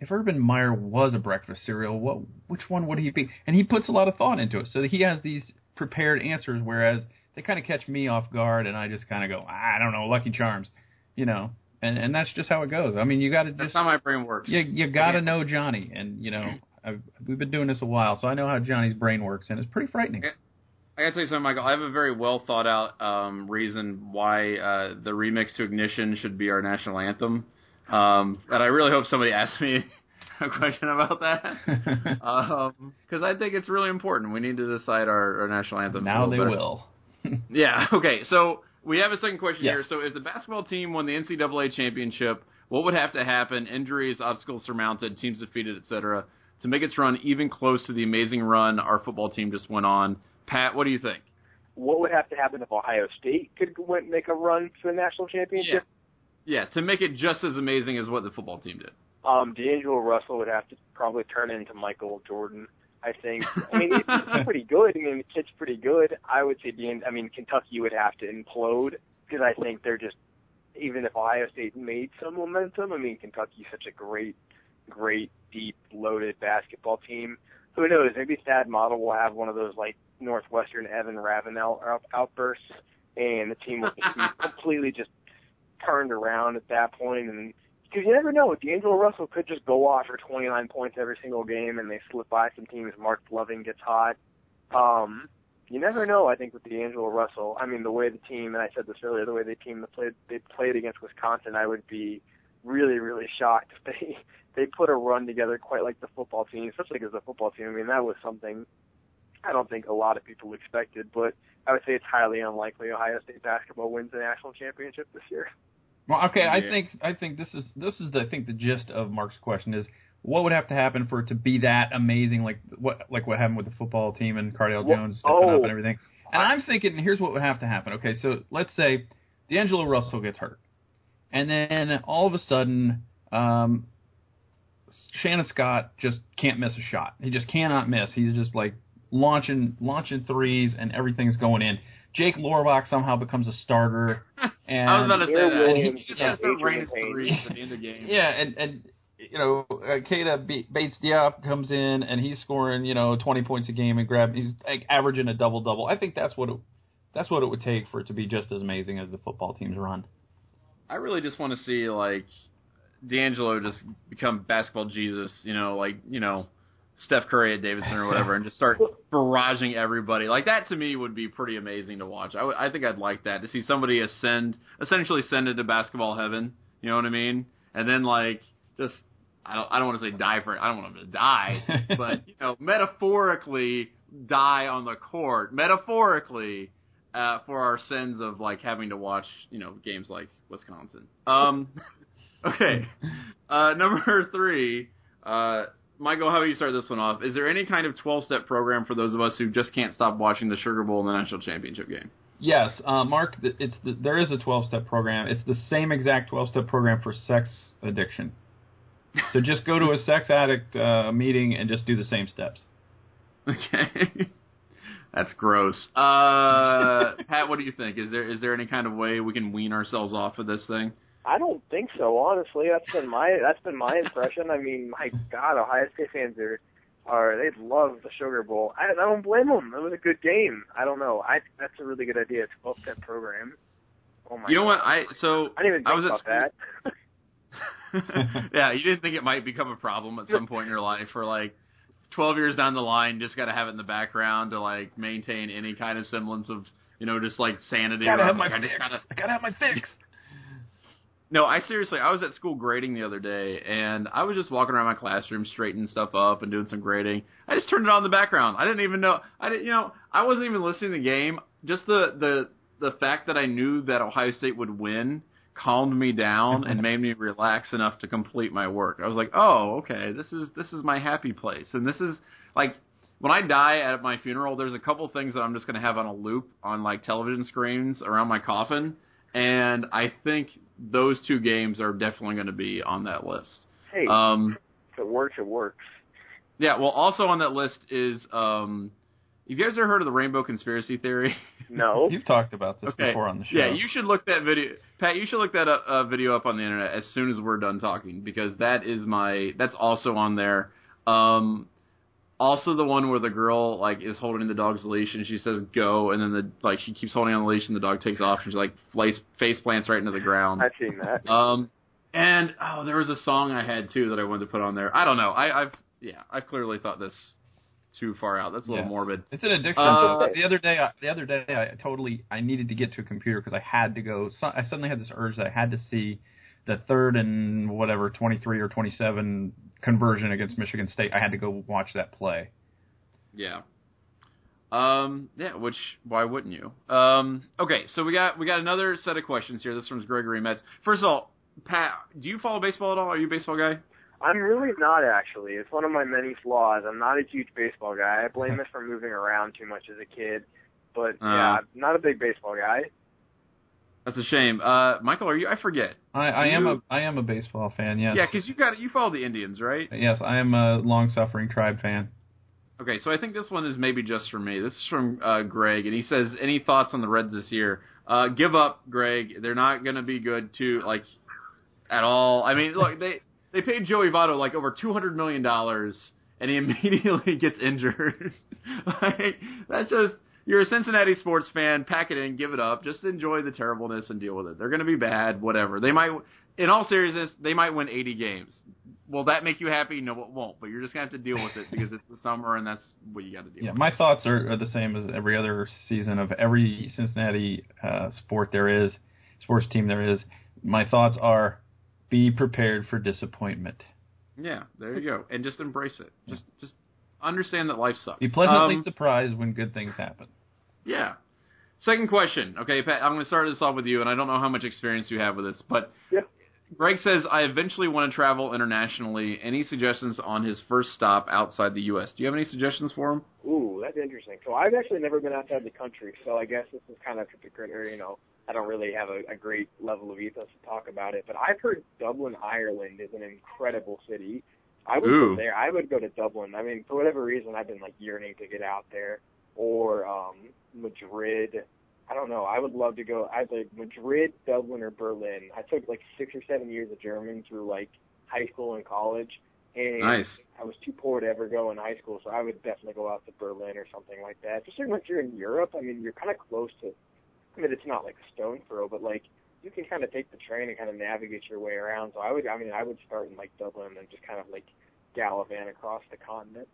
if Urban Meyer was a breakfast cereal, what which one would he be? And he puts a lot of thought into it. So he has these prepared answers, whereas they kind of catch me off guard, and I just kind of go, I don't know, Lucky Charms, you know. And and that's just how it goes. I mean, you got to just that's how my brain works. you you got to know Johnny, and you know I've, we've been doing this a while, so I know how Johnny's brain works, and it's pretty frightening. I gotta tell you something, Michael. I have a very well thought out um, reason why uh, the remix to Ignition should be our national anthem, um, and I really hope somebody asks me a question about that because um, I think it's really important. We need to decide our, our national anthem. now they better. will. Yeah. Okay. So we have a second question Yes. here. So if the basketball team won the NCAA championship, what would have to happen? Injuries, obstacles surmounted, teams defeated, etc., to make its run even close to the amazing run our football team just went on. Pat, what do you think? What would have to happen if Ohio State could make a run to the national championship? Yeah, to make it just as amazing as what the football team did. Um, D'Angelo Russell would have to probably turn into Michael Jordan. I think. I mean, he's pretty good. I mean, the kid's pretty good. I would say, D'An- I mean, Kentucky would have to implode because I think they're just. Even if Ohio State made some momentum, I mean, Kentucky's such a great, great, deep, loaded basketball team. Who knows? Maybe Thad Matta will have one of those like Northwestern Evan Ravenel out- outbursts, and the team will just be completely just turned around at that point. point, and because you never know, D'Angelo Russell could just go off for 29 points every single game, and they slip by some teams. Marc Loving gets hot. Um, you never know. I think with D'Angelo Russell, I mean the way the team, and I said this earlier, the way the team that played they played against Wisconsin, I would be really really shocked if they they put a run together quite like the football team, especially because the football team. I mean that was something I don't think a lot of people expected, but I would say it's highly unlikely Ohio State basketball wins the national championship this year. Well, okay, I think I think this is this is the I think the gist of Mark's question is what would have to happen for it to be that amazing, like what like what happened with the football team and Cardale Well, Jones stepping oh. up and everything. And I'm thinking, here's what would have to happen. Okay, so let's say D'Angelo Russell gets hurt, and then all of a sudden, um, Shannon Scott just can't miss a shot. He just cannot miss. He's just like launching launching threes, and everything's going in. Jake Lorbach somehow becomes a starter. And I was about to say that. He just has has to Adrian rain threes at the end of the game. Yeah, and and you know, uh, Keita B- Bates Diop comes in and he's scoring you know twenty points a game and grab he's like averaging a double double. I think that's what it, that's what it would take for it to be just as amazing as the football teams run. I really just want to see like D'Angelo just become basketball Jesus, you know, like you know Steph Curry at Davidson or whatever, and just start barraging everybody. Like that to me would be pretty amazing to watch. I, I think I'd like that to see somebody ascend, essentially ascend into basketball heaven. You know what I mean? And then like just I don't I don't want to say die for it. I don't want him to die, but you know metaphorically die on the court, metaphorically, uh, for our sins of like having to watch, you know, games like Wisconsin. Um, okay, uh, number three. Uh, Michael, how about you start this one off? Is there any kind of 12 step program for those of us who just can't stop watching the Sugar Bowl and the national championship game? Yes, uh, Mark. It's the, there is a 12 step program. It's the same exact 12 step program for sex addiction. So just go to a sex addict uh, meeting and just do the same steps. Okay. That's gross. Uh, Pat, what do you think? Is there is there any kind of way we can wean ourselves off of this thing? I don't think so, honestly. That's been my that's been my impression. I mean, my God, Ohio State fans are are they love the Sugar Bowl. I, I don't blame them. It was a good game. I don't know. I that's a really good idea. It's a 12 step program. Oh my You know God. what? I so I didn't even I think was about school- that. yeah, you didn't think it might become a problem at some point in your life, or like twelve years down the line, just got to have it in the background to like maintain any kind of semblance of you know just like sanity. Gotta or, have my like, I just fix. gotta- I gotta have my fix. No, I seriously, I was at school grading the other day, and I was just walking around my classroom, straightening stuff up and doing some grading. I just turned it on in the background. I didn't even know. I didn't, you know, I wasn't even listening to the game. Just the the the fact that I knew that Ohio State would win calmed me down and made me relax enough to complete my work. I was like, oh, okay, this is this is my happy place, and this is like when I die at my funeral. There's a couple things that I'm just gonna have on a loop on like television screens around my coffin, and I think those two games are definitely going to be on that list. hey, Um, if it works, it works. yeah, well, also on that list is um, have you guys ever heard of the Rainbow Conspiracy Theory? No. You've talked about this okay, before on the show. yeah, you should look that video, Pat. You should look that up, uh, video up on the internet as soon as we're done talking because that is my that's also on there. Um, also the one where the girl like is holding the dog's leash and she says go and then the like she keeps holding on the leash and the dog takes off and she like face face plants right into the ground. I've seen that. Um, and oh, there was a song I had too that I wanted to put on there. I don't know. I, I've yeah, I clearly thought this too far out. That's a little Yes. morbid. It's an addiction. Uh, the other day, I, the other day, I totally I needed to get to a computer because I had to go. So, I suddenly had this urge that I had to see the third and whatever twenty three or twenty seven conversion against Michigan State. I had to go watch that play. Yeah. Um, yeah, which why wouldn't you? Um, okay, so we got we got another set of questions here. This one's Gregory Metz. First of all, Pat, do you follow baseball at all? Are you a baseball guy? I'm really not actually. It's one of my many flaws. I'm not a huge baseball guy. I blame it for moving around too much as a kid. But Uh. yeah, I'm not a big baseball guy. That's a shame. Uh, Michael, are you? I forget. I, I am a I am a baseball fan. Yes. Yeah, because you got you follow the Indians, right? Yes, I am a long suffering tribe fan. Okay, so I think this one is maybe just for me. This is from uh, Greg, and he says, "Any thoughts on the Reds this year? Uh, give up, Greg. They're not going to be good too, like at all. I mean, look, they they paid Joey Votto like over two hundred million dollars, and he immediately gets injured. like that's just you're a Cincinnati sports fan. Pack it in, give it up. Just enjoy the terribleness and deal with it. They're going to be bad, whatever. They might, in all seriousness, they might win eighty games. Will that make you happy? No, it won't. But you're just gonna have to deal with it because it's the summer and that's what you got to deal Yeah, with. my thoughts are, are the same as every other season of every Cincinnati uh, sport there is, sports team there is. My thoughts are, be prepared for disappointment. Yeah, there you go, and just embrace it. Just just understand that life sucks. Be pleasantly Um, surprised when good things happen. Yeah. Second question. Okay, Pat, I'm going to start this off with you, and I don't know how much experience you have with this, but Yeah. Greg says, I eventually want to travel internationally. Any suggestions on his first stop outside the U.S.? Do you have any suggestions for him? Ooh, that's interesting. So I've actually never been outside the country, so I guess this is kind of or you know, I don't really have a, a great level of ethos to talk about it. But I've heard Dublin, Ireland, is an incredible city. I would Ooh. go there. I would go to Dublin. I mean, for whatever reason, I've been like yearning to get out there, or um, Madrid. I don't know. I would love to go either Madrid, Dublin, or Berlin. I took like six or seven years of German through like high school and college, and Nice. I was too poor to ever go in high school, so I would definitely go out to Berlin or something like that. Especially when you're in Europe, I mean, you're kind of close to. I mean, it's not like a stone throw, but like you can kind of take the train and kind of navigate your way around. So I would, I mean, I would start in like Dublin and just kind of like gallivant across the continent.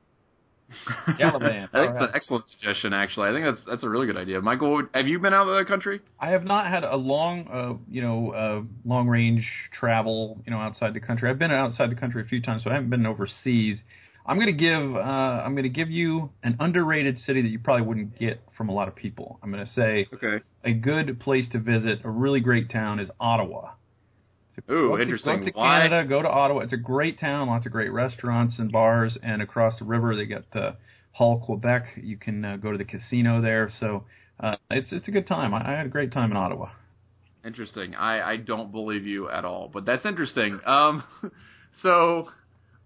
Gallivant. That's an excellent suggestion, actually. I think that's that's a really good idea. Michael, have you been out of the country? I have not had a long, uh, you know, uh, long range travel, you know, outside the country. I've been outside the country a few times, but I haven't been overseas. I'm gonna give uh, I'm gonna give you an underrated city that you probably wouldn't get from a lot of people. I'm gonna say Okay. a good place to visit, a really great town is Ottawa. Ooh, go to- interesting. Go to Why? Canada, go to Ottawa. It's a great town, lots of great restaurants and bars, and across the river they got uh, Hull, Quebec. You can uh, go to the casino there. So uh, it's it's a good time. I, I had a great time in Ottawa. Interesting. I, I don't believe you at all, but that's interesting. Um, so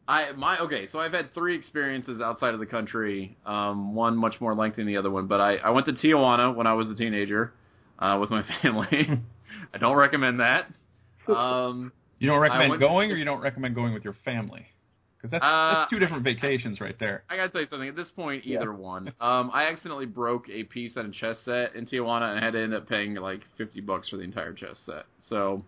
I my okay. So I've had three experiences outside of the country. Um, one much more lengthy than the other one, but I I went to Tijuana when I was a teenager uh, with my family. I don't recommend that. Um, You don't recommend went- going, or you don't recommend going with your family? Because that's, Uh, that's two different vacations right there. I gotta tell you something. At this point, Yeah. either one. Um, I accidentally broke a piece on a chess set in Tijuana and had to end up paying like fifty bucks for the entire chess set. So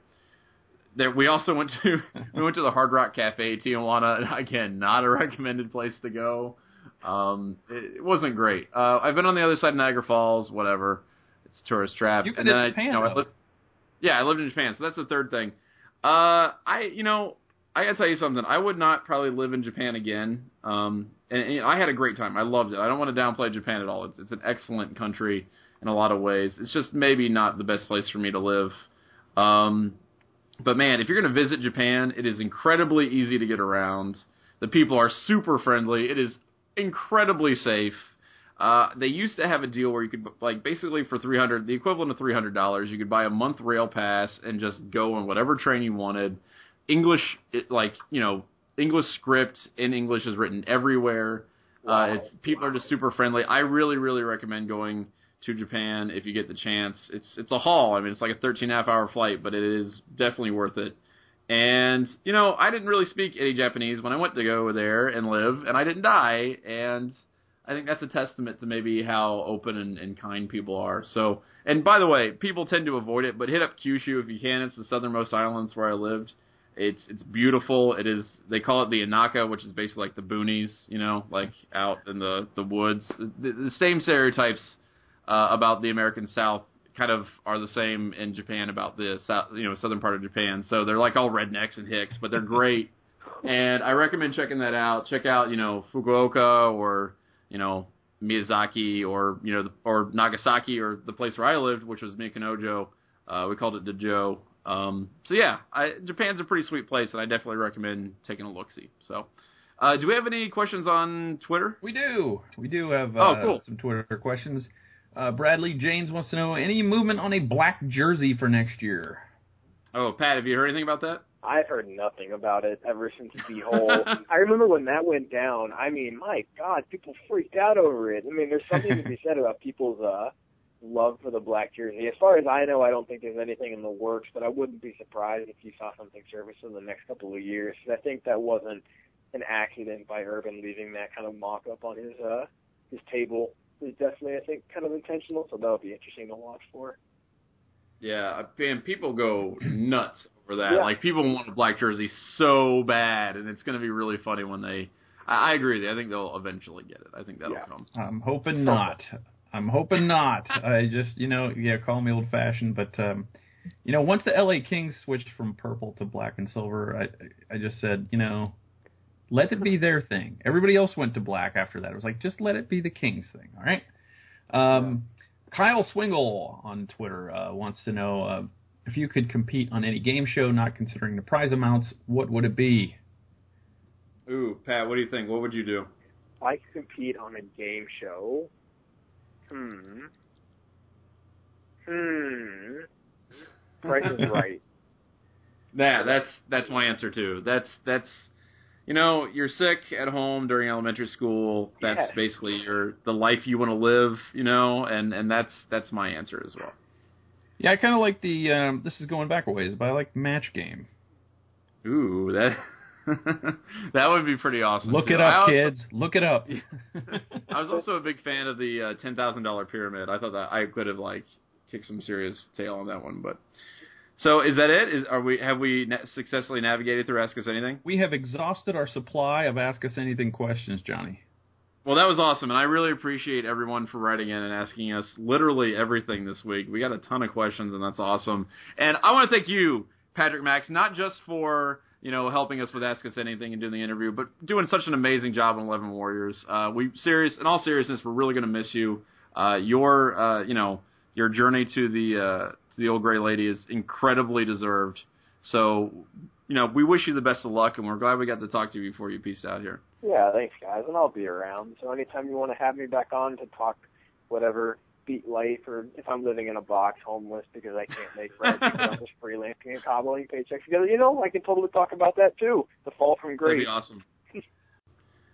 there, we also went to we went to the Hard Rock Cafe Tijuana. and Again, not a recommended place to go. Um, it, it wasn't great. Uh, I've been on the other side of Niagara Falls. Whatever, it's a tourist trap. You've and been then in I, you know, I lived, yeah, I lived in Japan. So that's the third thing. Uh, I you know I gotta tell you something. I would not probably live in Japan again. Um, and, and I had a great time. I loved it. I don't want to downplay Japan at all. It's it's an excellent country in a lot of ways. It's just maybe not the best place for me to live. Um, but man, if you're gonna visit Japan, it is incredibly easy to get around. The people are super friendly. It is incredibly safe. Uh, they used to have a deal where you could like basically for three hundred, the equivalent of three hundred dollars, you could buy a month rail pass and just go on whatever train you wanted. English, it, like you know, English script in English is written everywhere. Wow. Uh, it's people are just super friendly. I really, really recommend going to Japan if you get the chance. It's it's a haul. I mean, it's like a 13 and a half hour flight, but it is definitely worth it. And you know, I didn't really speak any Japanese when I went to go there and live, and I didn't die. And I think that's a testament to maybe how open and, and kind people are. So, and by the way, people tend to avoid it, but hit up Kyushu if you can. It's the southernmost islands where I lived. It's it's beautiful. It is. They call it the Inaka, which is basically like the boonies, you know, like out in the the woods. The, the same stereotypes uh, about the American South kind of are the same in Japan about the south, you know, southern part of Japan. So they're like all rednecks and hicks, but they're great. and I recommend checking that out. Check out, you know, Fukuoka or you know Miyazaki or you know the, or Nagasaki or the place where I lived, which was Miyakonojo. Uh, we called it Dajo. Um, so yeah, I, Japan's a pretty sweet place, and I definitely recommend taking a look see. So, uh, do we have any questions on Twitter? We do. We do have uh, Oh, cool. some Twitter questions. Uh, Bradley James wants to know any movement on a black jersey for next year. Oh, Pat, have you heard anything about that? I've heard nothing about it ever since the whole. I remember when that went down. I mean, my God, people freaked out over it. I mean, there's something to be said about people's uh, love for the black jersey. As far as I know, I don't think there's anything in the works, but I wouldn't be surprised if you saw something surface in the next couple of years. I think that wasn't an accident by Urban leaving that kind of mock-up on his uh, his table. Is definitely, I think, kind of intentional. So that would be interesting to watch for. Yeah, and people go nuts over that. Yeah. Like people want a black jersey so bad, and it's going to be really funny when they. I, I agree with you. I think they'll eventually get it. I think that'll Yeah. come. I'm hoping not. I'm hoping not. I just, you know, yeah, call me old fashioned, but um, you know, once the LA Kings switched from purple to black and silver, I, I just said, you know, let it be their thing. Everybody else went to black after that. It was like, just let it be the Kings thing. All right. Um, Kyle Swingle on Twitter uh, wants to know uh, if you could compete on any game show, not considering the prize amounts, what would it be? Ooh, Pat, what do you think? What would you do? I could compete on a game show. Hmm. Hmm. Price is right. Yeah, that's that's my answer too. That's that's you know, you're sick at home during elementary school. That's Yeah. basically your the life you want to live, you know, and and that's that's my answer as well. Yeah, I kind of like the. Um, this is going back a ways, but I like match game. Ooh, that that would be pretty awesome. Look too. it up, also- kids. Look it up. I was also a big fan of the uh, ten thousand dollar pyramid. I thought that I could have like kicked some serious tail on that one. But so is that it? Is are we have we na- successfully navigated through Ask Us Anything? We have exhausted our supply of Ask Us Anything questions, Johnny. Well, that was awesome, and I really appreciate everyone for writing in and asking us literally everything this week. We got a ton of questions, and that's awesome. And I want to thank you, Patrick Maks, not just for you know, helping us with Ask Us Anything and doing the interview, but doing such an amazing job on Eleven Warriors. Uh, we serious, in all seriousness, we're really going to miss you. Uh, your, uh, you know, your journey to the uh, the old gray lady is incredibly deserved. So, you know, we wish you the best of luck, and we're glad we got to talk to you before you pieced out here. Yeah, thanks, guys, and I'll be around. So anytime you want to have me back on to talk whatever beat life, or if I'm living in a box homeless because I can't make rent I'm just freelancing and cobbling paychecks together, you know, I can totally talk about that too. The fall from grace. That'd be awesome.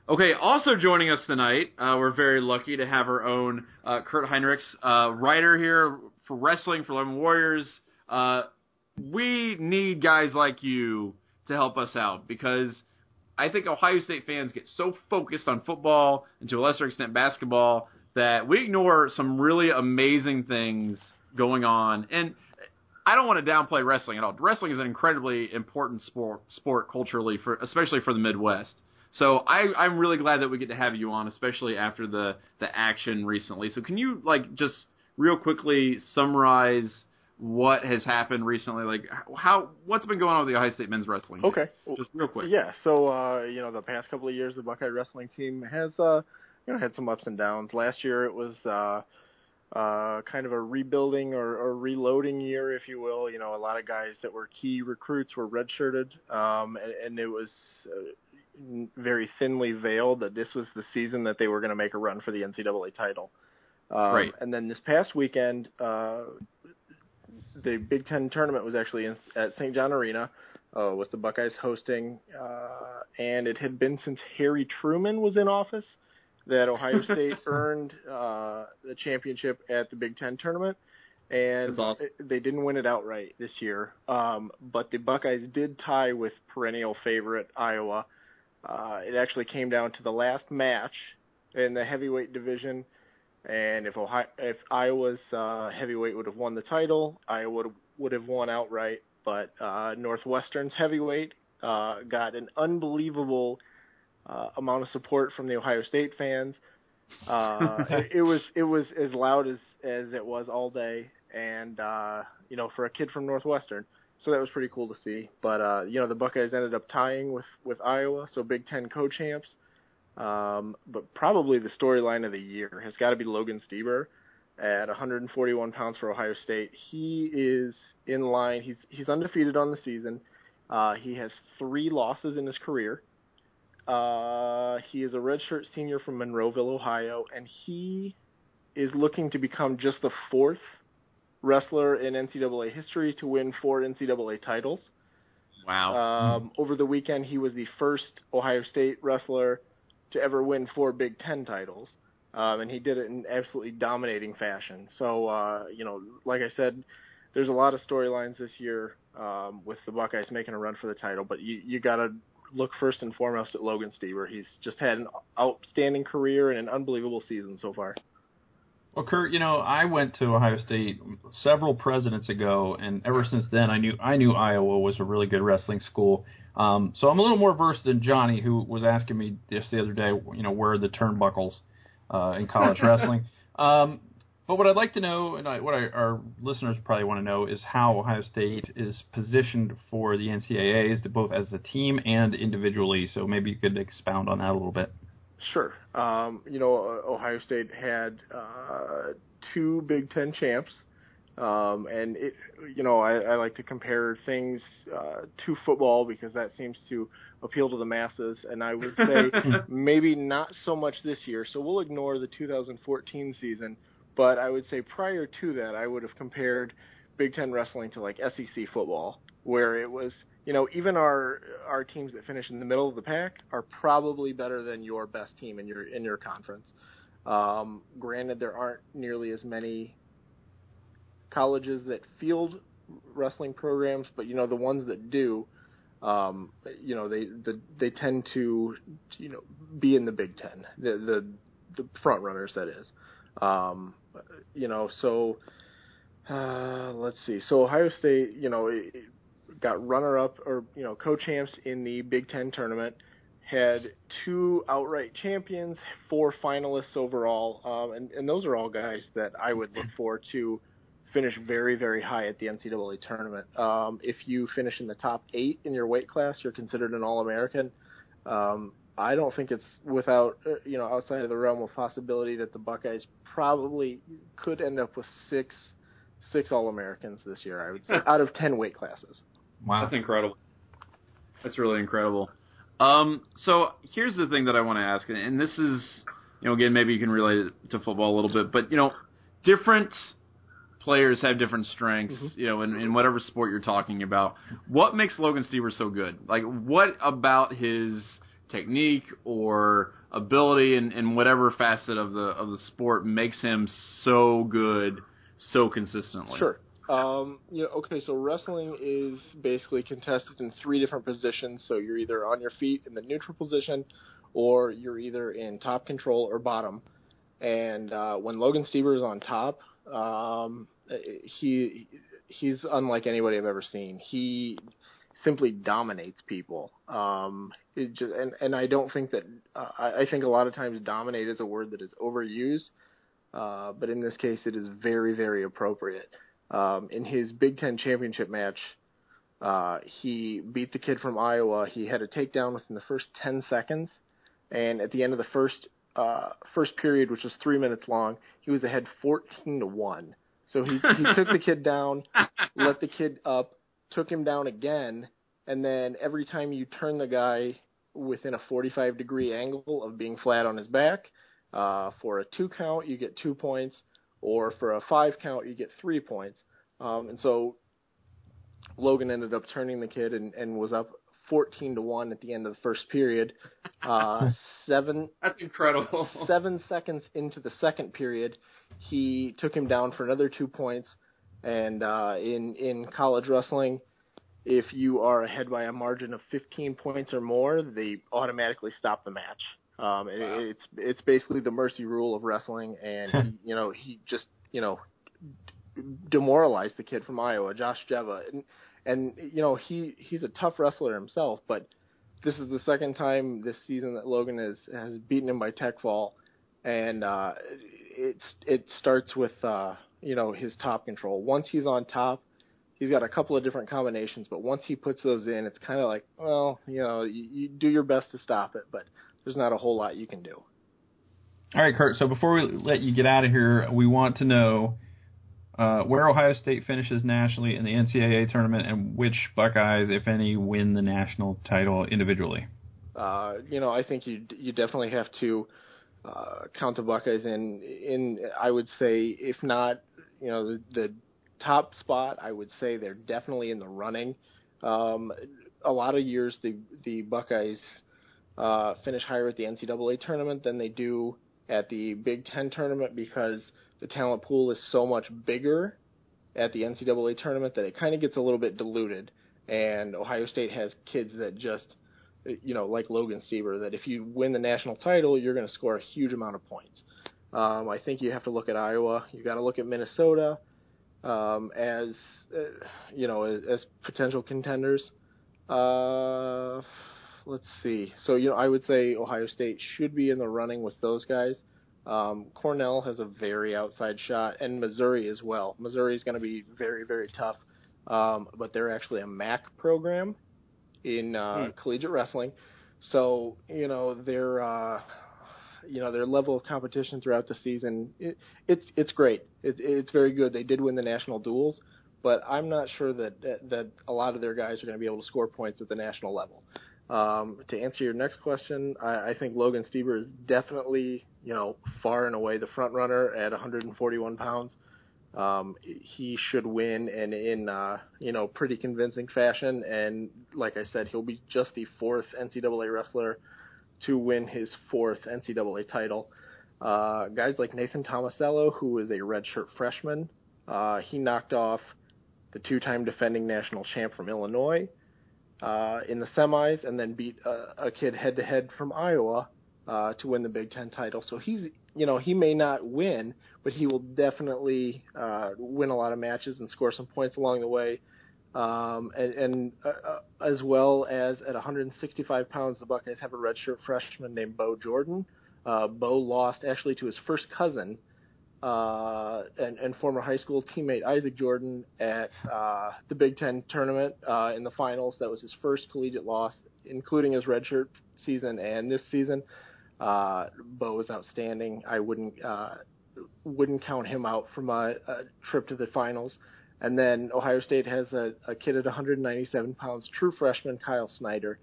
Okay, also joining us tonight, uh, we're very lucky to have our own uh, Curt Heinrich, uh, writer here for wrestling for Eleven Warriors. Uh, we need guys like you to help us out because I think Ohio State fans get so focused on football and to a lesser extent basketball that we ignore some really amazing things going on. And I don't want to downplay wrestling at all. Wrestling is an incredibly important sport, sport culturally for, especially for the Midwest. So I, I'm really glad that we get to have you on, especially after the the action recently. So can you like just real quickly summarize what has happened recently? Like how what's been going on with the Ohio State men's wrestling? team? Okay. just real quick. Yeah. So uh, you know, the past couple of years, the Buckeye wrestling team has uh, you know had some ups and downs. Last year, it was uh, uh, kind of a rebuilding or, or reloading year, if you will. You know, a lot of guys that were key recruits were redshirted, um, and, and it was. Uh, very thinly veiled that this was the season that they were going to make a run for the NCAA title. Um, Right. And then this past weekend, uh, the Big Ten tournament was actually in, at St. John Arena, uh, with the Buckeyes hosting, uh, and it had been since Harry Truman was in office that Ohio State earned uh, the championship at the Big Ten tournament. And awesome. they didn't win it outright this year, um, but the Buckeyes did tie with perennial favorite Iowa. Uh, it actually came down to the last match in the heavyweight division, and if Ohio, if Iowa's uh, heavyweight would have won the title, Iowa would would have won outright. But uh, Northwestern's heavyweight uh, got an unbelievable uh, amount of support from the Ohio State fans. Uh, it, it was it was as loud as as it was all day, and uh, you know for a kid from Northwestern, so that was pretty cool to see. But uh, you know the Buckeyes ended up tying with with Iowa, so Big Ten co-champs. Um, but probably the storyline of the year has got to be Logan Stieber at 141 pounds for Ohio State. He is in line. He's he's undefeated on the season. Uh, he has three losses in his career. Uh, he is a redshirt senior from Monroeville, Ohio, and he is looking to become just the fourth wrestler in NCAA history to win four NCAA titles. Wow. Um, over the weekend, he was the first Ohio State wrestler to ever win four Big Ten titles, um, and he did it in absolutely dominating fashion. So, uh, you know, like I said, there's a lot of storylines this year um, with the Buckeyes making a run for the title, but you you got to look first and foremost at Logan Stieber. He's just had an outstanding career and an unbelievable season so far. Well, Curt, you know, I went to Ohio State several presidents ago, and ever since then, I knew I knew Iowa was a really good wrestling school. Um, so I'm a little more versed than Johnny, who was asking me just the other day, you know, where are the turnbuckles uh, in college wrestling. Um, but what I'd like to know, and I, what I, our listeners probably want to know, is how Ohio State is positioned for the NCAAs, both as a team and individually. So maybe you could expound on that a little bit. Sure. Um, you know, Ohio State had uh, two Big Ten champs, um, and it, you know, I, I like to compare things uh, to football because that seems to appeal to the masses. And I would say maybe not so much this year. So we'll ignore the 2014 season, but I would say prior to that, I would have compared Big Ten wrestling to like SEC football, where it was you know, even our our teams that finish in the middle of the pack are probably better than your best team in your in your conference. Um, granted, there aren't nearly as many colleges that field wrestling programs, but you know the ones that do, um, you know they the, they tend to you know be in the Big Ten, the the, the front runners that is, um, you know so. Uh, let's see. So Ohio State, you know, it, got runner up or you know co-champs in the Big Ten tournament, had two outright champions, four finalists overall, um, and and those are all guys that I would look for to finish very, very high at the NCAA tournament. Um, if you finish in the top eight in your weight class, you're considered an All-American. Um, I don't think it's without, uh, you know, outside of the realm of possibility that the Buckeyes probably could end up with six, six All-Americans this year. I would say out of ten weight classes. Wow, That's incredible. That's really incredible. Um, so here's the thing that I want to ask, and, and this is, you know, again, maybe you can relate it to football a little bit, but you know, different players have different strengths, Mhm. you know, in, in whatever sport you're talking about. What makes Logan Stieber so good? Like, what about his technique or ability in, in whatever facet of the of the sport makes him so good so consistently? Sure. Um, you know, okay, so wrestling is basically contested in three different positions. So you're either on your feet in the neutral position, or you're either in top control or bottom. And uh, when Logan Stieber is on top, um, he he's unlike anybody I've ever seen. He simply dominates people. Um, just, and and I don't think that uh, I, I think a lot of times dominate is a word that is overused. Uh, but in this case, it is very, very appropriate. Um, in his Big Ten championship match, uh, he beat the kid from Iowa. He had a takedown within the first 10 seconds, and at the end of the first uh, first period, which was three minutes long, he was ahead 14 to one. So he he took the kid down, let the kid up, took him down again, and then every time you turn the guy within a 45 degree angle of being flat on his back, uh, for a two count, you get two points, or for a five count, you get three points. Um, and so Logan ended up turning the kid and, and was up 14 to one at the end of the first period. Uh, seven That's incredible. seven seconds into the second period, he took him down for another two points. And uh, in in college wrestling, if you are ahead by a margin of 15 points or more, they automatically stop the match. Um, it, Wow. It's it's basically the mercy rule of wrestling, and he, you know he just you know demoralized the kid from Iowa, Josh Dziewa, and and you know he he's a tough wrestler himself, but this is the second time this season that Logan has has beaten him by tech fall, and uh, it's it starts with uh, you know his top control. Once he's on top, he's got a couple of different combinations, but once he puts those in, it's kind of like well you know you, you do your best to stop it, but there's not a whole lot you can do. All right, Curt. So before we let you get out of here, we want to know uh, where Ohio State finishes nationally in the NCAA tournament, and which Buckeyes, if any, win the national title individually. Uh, you know, I think you you definitely have to uh, count the Buckeyes in. In I would say, if not, you know, the, the top spot, I would say they're definitely in the running. Um, a lot of years, the the Buckeyes uh, finish higher at the NCAA tournament than they do at the Big Ten tournament because the talent pool is so much bigger at the NCAA tournament that it kind of gets a little bit diluted. And Ohio State has kids that just you know, like Logan Stieber, that if you win the national title, you're going to score a huge amount of points. Um, I think you have to look at Iowa. You got to look at Minnesota um, as uh, you know as, as potential contenders. Uh, let's see. So you know, I would say Ohio State should be in the running with those guys. Um, Cornell has a very outside shot, and Missouri as well. Missouri is going to be very very tough, um, but they're actually a MAC program in uh, Hmm. collegiate wrestling. So you know their uh, you know their level of competition throughout the season it, it's it's great. It, it's very good. They did win the national duels, but I'm not sure that, that that a lot of their guys are going to be able to score points at the national level. Um, to answer your next question, I, I think Logan Stieber is definitely you know far and away the front runner at 141 pounds. Um, he should win and in uh, you know pretty convincing fashion. And like I said, he'll be just the fourth NCAA wrestler to win his fourth NCAA title. Uh, guys like Nathan Tomasello, who is a redshirt freshman, uh, he knocked off the two-time defending national champ from Illinois uh, in the semis, and then beat a, a kid head-to-head from Iowa uh, to win the Big Ten title. So he's, you know, he may not win, but he will definitely uh, win a lot of matches and score some points along the way. Um, and and uh, uh, as well as at 165 pounds, the Buckeyes have a redshirt freshman named Bo Jordan. Uh, Bo lost actually to his first cousin uh, and, and former high school teammate Isaac Jordan at uh, the Big Ten tournament uh, in the finals. That was his first collegiate loss, including his redshirt season and this season. Uh, Bo was outstanding. I wouldn't uh, wouldn't count him out from a, a trip to the finals. And then Ohio State has a, a kid at 197 pounds, true freshman Kyle Snyder.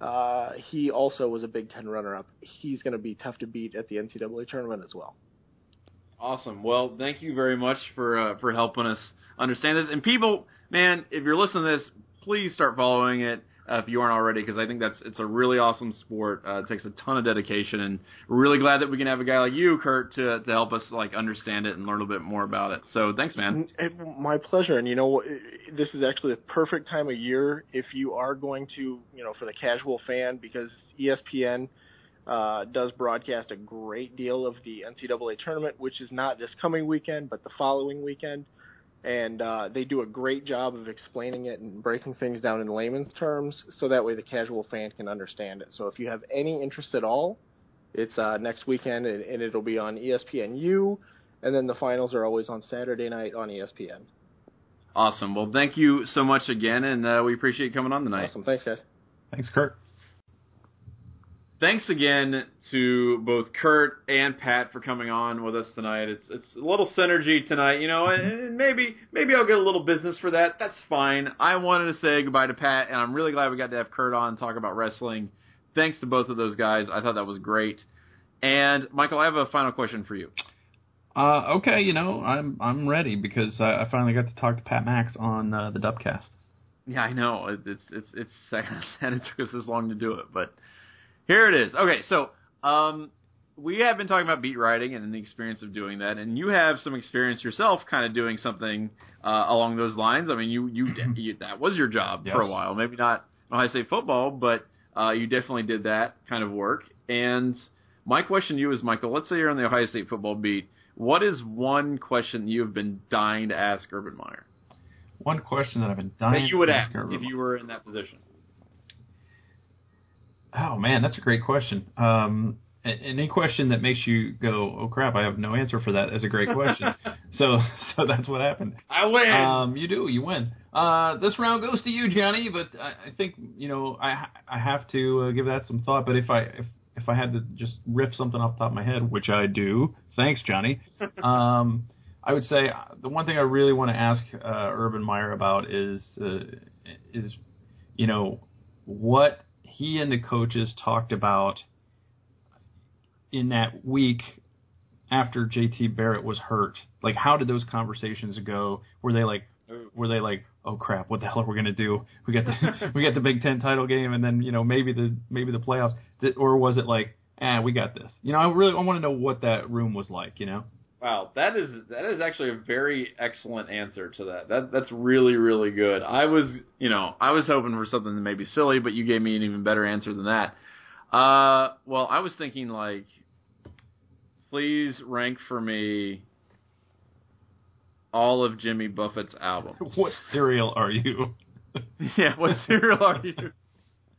Uh, he also was a Big Ten runner-up. He's going to be tough to beat at the NCAA tournament as well. Awesome. Well, thank you very much for uh, for helping us understand this. And people, man, if you're listening to this, please start following it uh, if you aren't already, because I think that's it's a really awesome sport. Uh, it takes a ton of dedication, and we're really glad that we can have a guy like you, Curt, to to help us like understand it and learn a bit more about it. So thanks, man. My pleasure. And you know, this is actually the perfect time of year if you are going to, you know, for the casual fan, because ESPN uh, does broadcast a great deal of the NCAA tournament, which is not this coming weekend, but the following weekend and uh, they do a great job of explaining it and breaking things down in layman's terms, so that way the casual fan can understand it. So if you have any interest at all, it's uh, next weekend, and, and it'll be on ESPNU, and then the finals are always on Saturday night on ESPN. Awesome. Well, thank you so much again, and uh, we appreciate you coming on tonight. Awesome. Thanks, guys. Thanks, Curt thanks again to both Curt and Pat for coming on with us tonight. It's it's a little synergy tonight, you know, and maybe maybe I'll get a little business for that. That's fine. I wanted to say goodbye to Pat, and I'm really glad we got to have Curt on and talk about wrestling. Thanks to both of those guys. I thought that was great. And Michael, I have a final question for you. Uh, okay, you know, I'm I'm ready because I, I finally got to talk to Pat Maks on uh, the Dubcast. Yeah, I know. It's it's it's sad it took us this long to do it, but here it is. Okay, so um, we have been talking about beat writing and the experience of doing that, and you have some experience yourself, kind of doing something uh, along those lines. I mean, you, you, you that was your job yes. for a while. Maybe not Ohio State football, but uh, you definitely did that kind of work. And my question to you is, Michael, let's say you're on the Ohio State football beat. What is one question you have been dying to ask Urban Meyer? One question that I've been dying that you would ask, ask if you were in that position. Oh man, that's a great question. Um, any question that makes you go, "Oh crap, I have no answer for that," is a great question. so, so that's what happened. I win. Um, you do, you win. Uh, this round goes to you, Johnny. But I, I think you know I I have to uh, give that some thought. But if I if if I had to just riff something off the top of my head, which I do, thanks, Johnny. um, I would say uh, the one thing I really want to ask uh, Urban Meyer about is uh, is you know what he and the coaches talked about in that week after JT Barrett was hurt. Like, how did those conversations go? Were they like, were they like, oh crap, what the hell are we gonna do? We got the we got the Big Ten title game, and then you know maybe the maybe the playoffs, or was it like, ah, we got this? You know, I really I want to know what that room was like. You know. Wow, that is that is actually a very excellent answer to that. That that's really really good. I was you know I was hoping for something that may be silly, but you gave me an even better answer than that. Uh, well, I was thinking like, please rank for me all of Jimmy Buffett's albums. What cereal are you? yeah, what cereal are you?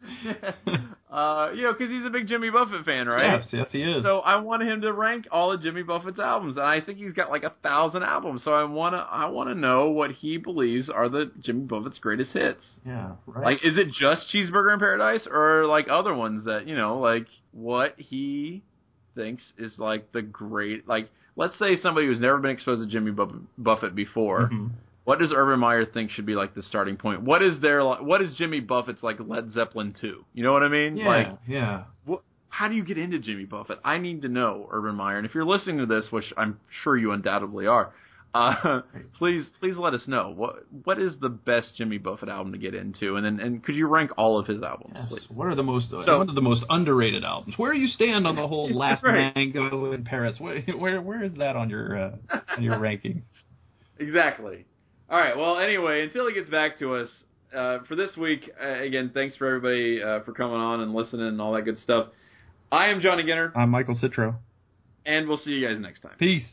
uh, you know, because he's a big Jimmy Buffett fan, right? Yes, yes, he is. So I want him to rank all of Jimmy Buffett's albums, and I think he's got like a thousand albums. So I wanna, I wanna know what he believes are the Jimmy Buffett's greatest hits. Yeah, right. Like, is it just Cheeseburger in Paradise, or like other ones that you know, like what he thinks is like the great, like let's say somebody who's never been exposed to Jimmy Buffett before. Mm-hmm what does Urban Meyer think should be like the starting point? What is their what is Jimmy Buffett's like Led Zeppelin two? You know what I mean? Yeah, like yeah. What, how do you get into Jimmy Buffett? I need to know Urban Meyer, and if you're listening to this, which I'm sure you undoubtedly are, uh, please please let us know what what is the best Jimmy Buffett album to get into, and then and could you rank all of his albums, yes. please? What are the most so, what are the most underrated albums? Where do you stand on the whole Last right. Mango in Paris? Where where, where is that on your uh, on your rankings? Exactly. All right. Well, anyway, until he gets back to us uh, for this week, uh, again, thanks for everybody uh, for coming on and listening and all that good stuff. I am Johnny Ginter. I'm Michael Citro. And we'll see you guys next time. Peace.